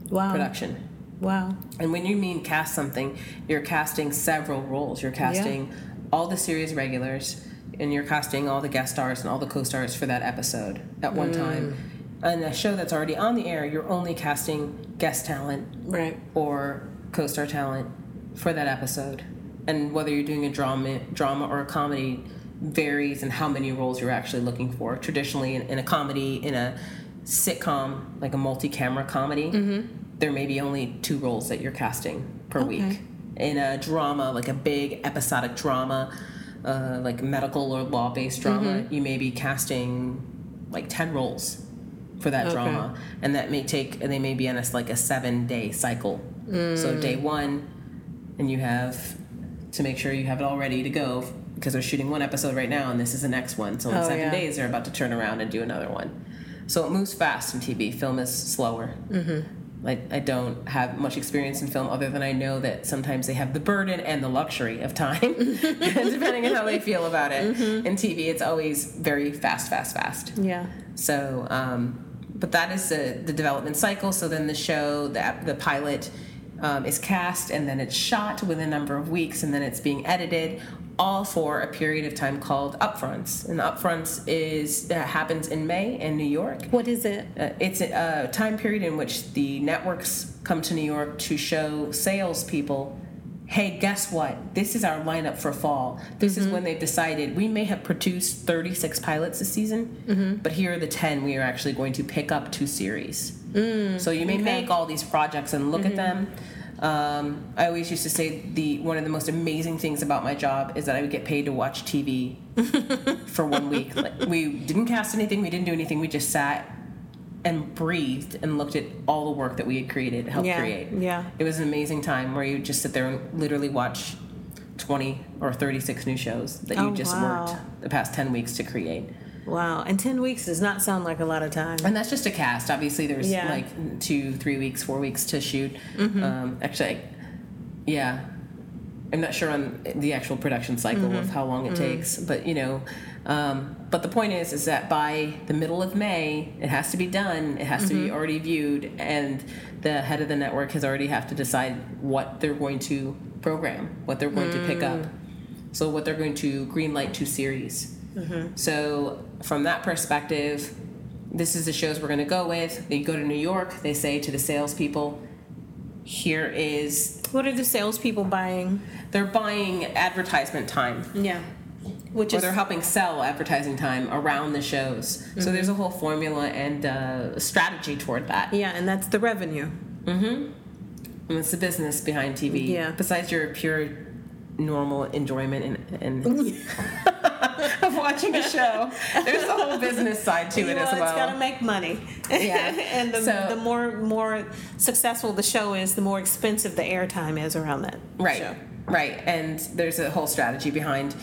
Wow. production. Wow. And when you mean cast something, you're casting several roles. You're casting all the series regulars, and you're casting all the guest stars and all the co-stars for that episode at one time. And a show that's already on the air, you're only casting guest talent Right. or co-star talent for that episode. And whether you're doing a drama, drama or a comedy varies in how many roles you're actually looking for. Traditionally, in, in a comedy, in a sitcom, like a multi-camera comedy, there may be only two roles that you're casting per week. In a drama, like a big episodic drama, uh, like medical or law-based drama, you may be casting like ten roles for that Okay. drama, and that may take, and they may be on a like a seven-day cycle. So day one, and you have to make sure you have it all ready to go because they're shooting one episode right now, and this is the next one. So in Oh, seven yeah. days, they're about to turn around and do another one. So it moves fast in TV. Film is slower. Mm-hmm. Like I don't have much experience in film, other than I know that sometimes they have the burden and the luxury of time, depending on how they feel about it. In TV, it's always very fast, fast, fast. Yeah. So, um, but that is the, the development cycle. So then the show, the, the pilot um, is cast and then it's shot within a number of weeks and then it's being edited, all for a period of time called upfronts. And upfronts is that happens in May in New York. What is it? Uh, it's a, a time period in which the networks come to New York to show salespeople, hey, guess what? This is our lineup for fall. This is when mm-hmm. they've decided we may have produced 36 pilots this season, mm-hmm. but here are the 10 we are actually going to pick up to series. Mm, so you may make all these projects and look at mm-hmm. them. Um, I always used to say the one of the most amazing things about my job is that I would get paid to watch TV for one week. Like, we didn't cast anything, we didn't do anything. We just sat and breathed and looked at all the work that we had created, helped Yeah, create. yeah. It was an amazing time where you just sit there and literally watch 20 or 36 new shows that you Oh, just wow. worked the past 10 weeks to create. Wow. And 10 weeks does not sound like a lot of time. And that's just a cast. Obviously, there's Yeah. like two, three weeks, four weeks to shoot. Mm-hmm. Um, actually, yeah, I'm not sure on the actual production cycle Mm-hmm. of how long it takes, but you know, um, but the point is, is that by the middle of May, it has to be done. It has to Mm-hmm. be already viewed, and the head of the network has already have to decide what they're going to program, what they're going to pick up. Mm. So what they're going to greenlight to series. Mm-hmm. So from that perspective, this is the shows we're going to go with. They go to New York. They say to the salespeople, "Here is." What are the salespeople buying? They're buying advertisement time, Yeah. Which or is they're helping sell advertising time around the shows. So there's a whole formula and uh, strategy toward that. yeah, and that's the revenue. Mm-hmm. And it's the business behind TV. Yeah. Besides your pure normal enjoyment and, and watching a show, there's the whole business side to it well, as well. it's got to make money. Yeah. and the, So- the more more successful the show is, the more expensive the airtime is around that right show. right and there's a whole strategy behind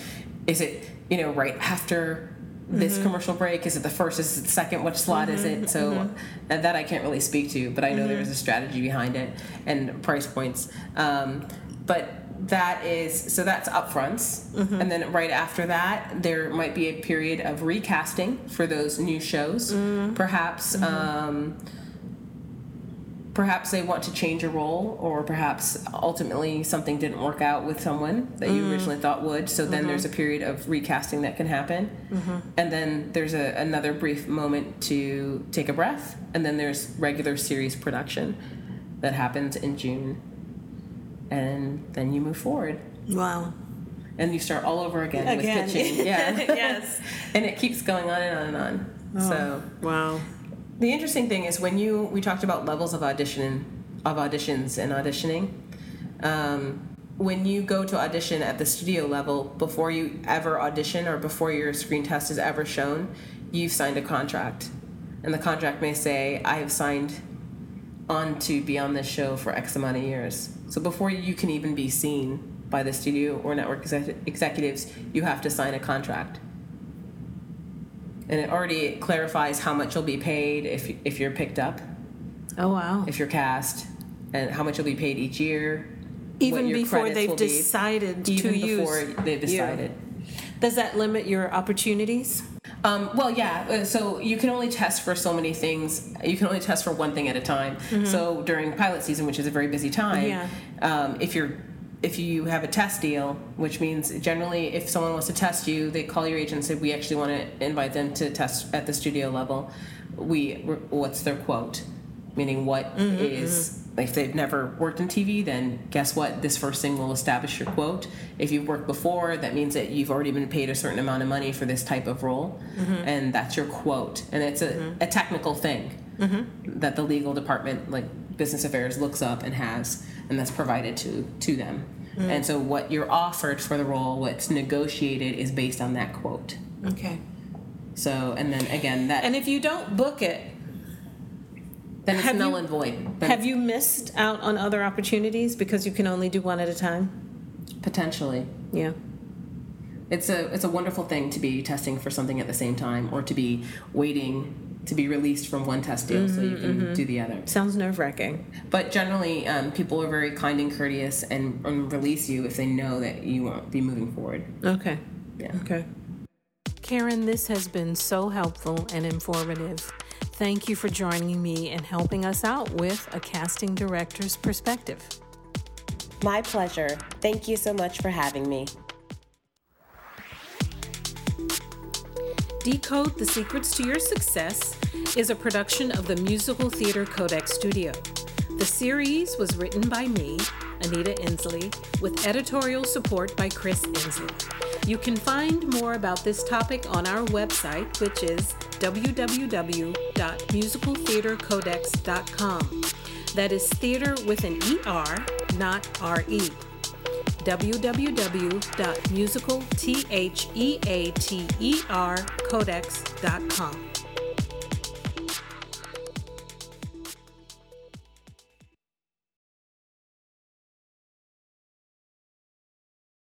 is it you know right after this Mm-hmm. commercial break is it the first is it the second which slot is it so Mm-hmm. that i can't really speak to but i know there's a strategy behind it and price points um, but that is so that's upfronts. Mm-hmm. and then right after that there might be a period of recasting for those new shows. Mm-hmm. perhaps um, perhaps they want to change a role or perhaps ultimately something didn't work out with someone that you originally thought would. So then there's a period of recasting that can happen. And then there's a, another brief moment to take a breath. And then there's regular series production that happens in june and then you move forward Wow. and you start all over again, Again. with pitching yeah yes. and it keeps going on and on and on so Wow. the interesting thing is when you we talked about levels of audition of auditions and auditioning. Um, when you go to audition at the studio level, before you ever audition or before your screen test is ever shown, you've signed a contract, and the contract may say, "I have signed on to be on this show for X amount of years." So before you can even be seen by the studio or network exec- executives, you have to sign a contract. and it already clarifies how much you'll be paid if if you're picked up, Oh, wow. if you're cast, and how much you'll be paid each year. Even before they've will be, decided even to use. before they've you. decided. Does that limit your opportunities? Um, well, yeah. uh, So you can only test for so many things. You can only test for one thing at a time. So during pilot season, which is a very busy time, Yeah. um, if you're if you have a test deal, which means generally if someone wants to test you, they call your agent and say we actually want to invite them to test at the studio level. We what's their quote, meaning what is if they've never worked in TV, then guess what? This first thing will establish your quote. If you've worked before, that means that you've already been paid a certain amount of money for this type of role, mm-hmm. and that's your quote. And it's a, mm-hmm. a technical thing mm-hmm. that the legal department, like business affairs, looks up and has, and that's provided to to them. Mm. And so, what you're offered for the role, what's negotiated, is based on that quote. Okay. So, and then again, that And if you don't book it, then it's have null you- and void. Then have you missed out on other opportunities because you can only do one at a time? potentially? Yeah. It's a it's a wonderful thing to be testing for something at the same time, or to be waiting to be released from one test deal so you can do the other. Sounds nerve wracking. But generally, um, people are very kind and courteous and, and release you if they know that you won't be moving forward. Okay. Yeah. Okay. Karen, this has been so helpful and informative. Thank you for joining me and helping us out with a casting director's perspective. My pleasure. Thank you so much for having me. Decode the Secrets to Your Success is a production of the Musical Theater Codex Studio. The series was written by me, Anita Inslee, with editorial support by Chris Inslee. You can find more about this topic on our website, which is www.musicaltheatercodex.com. That is theater with an ER, not RE www.musicaltheatercodex.com.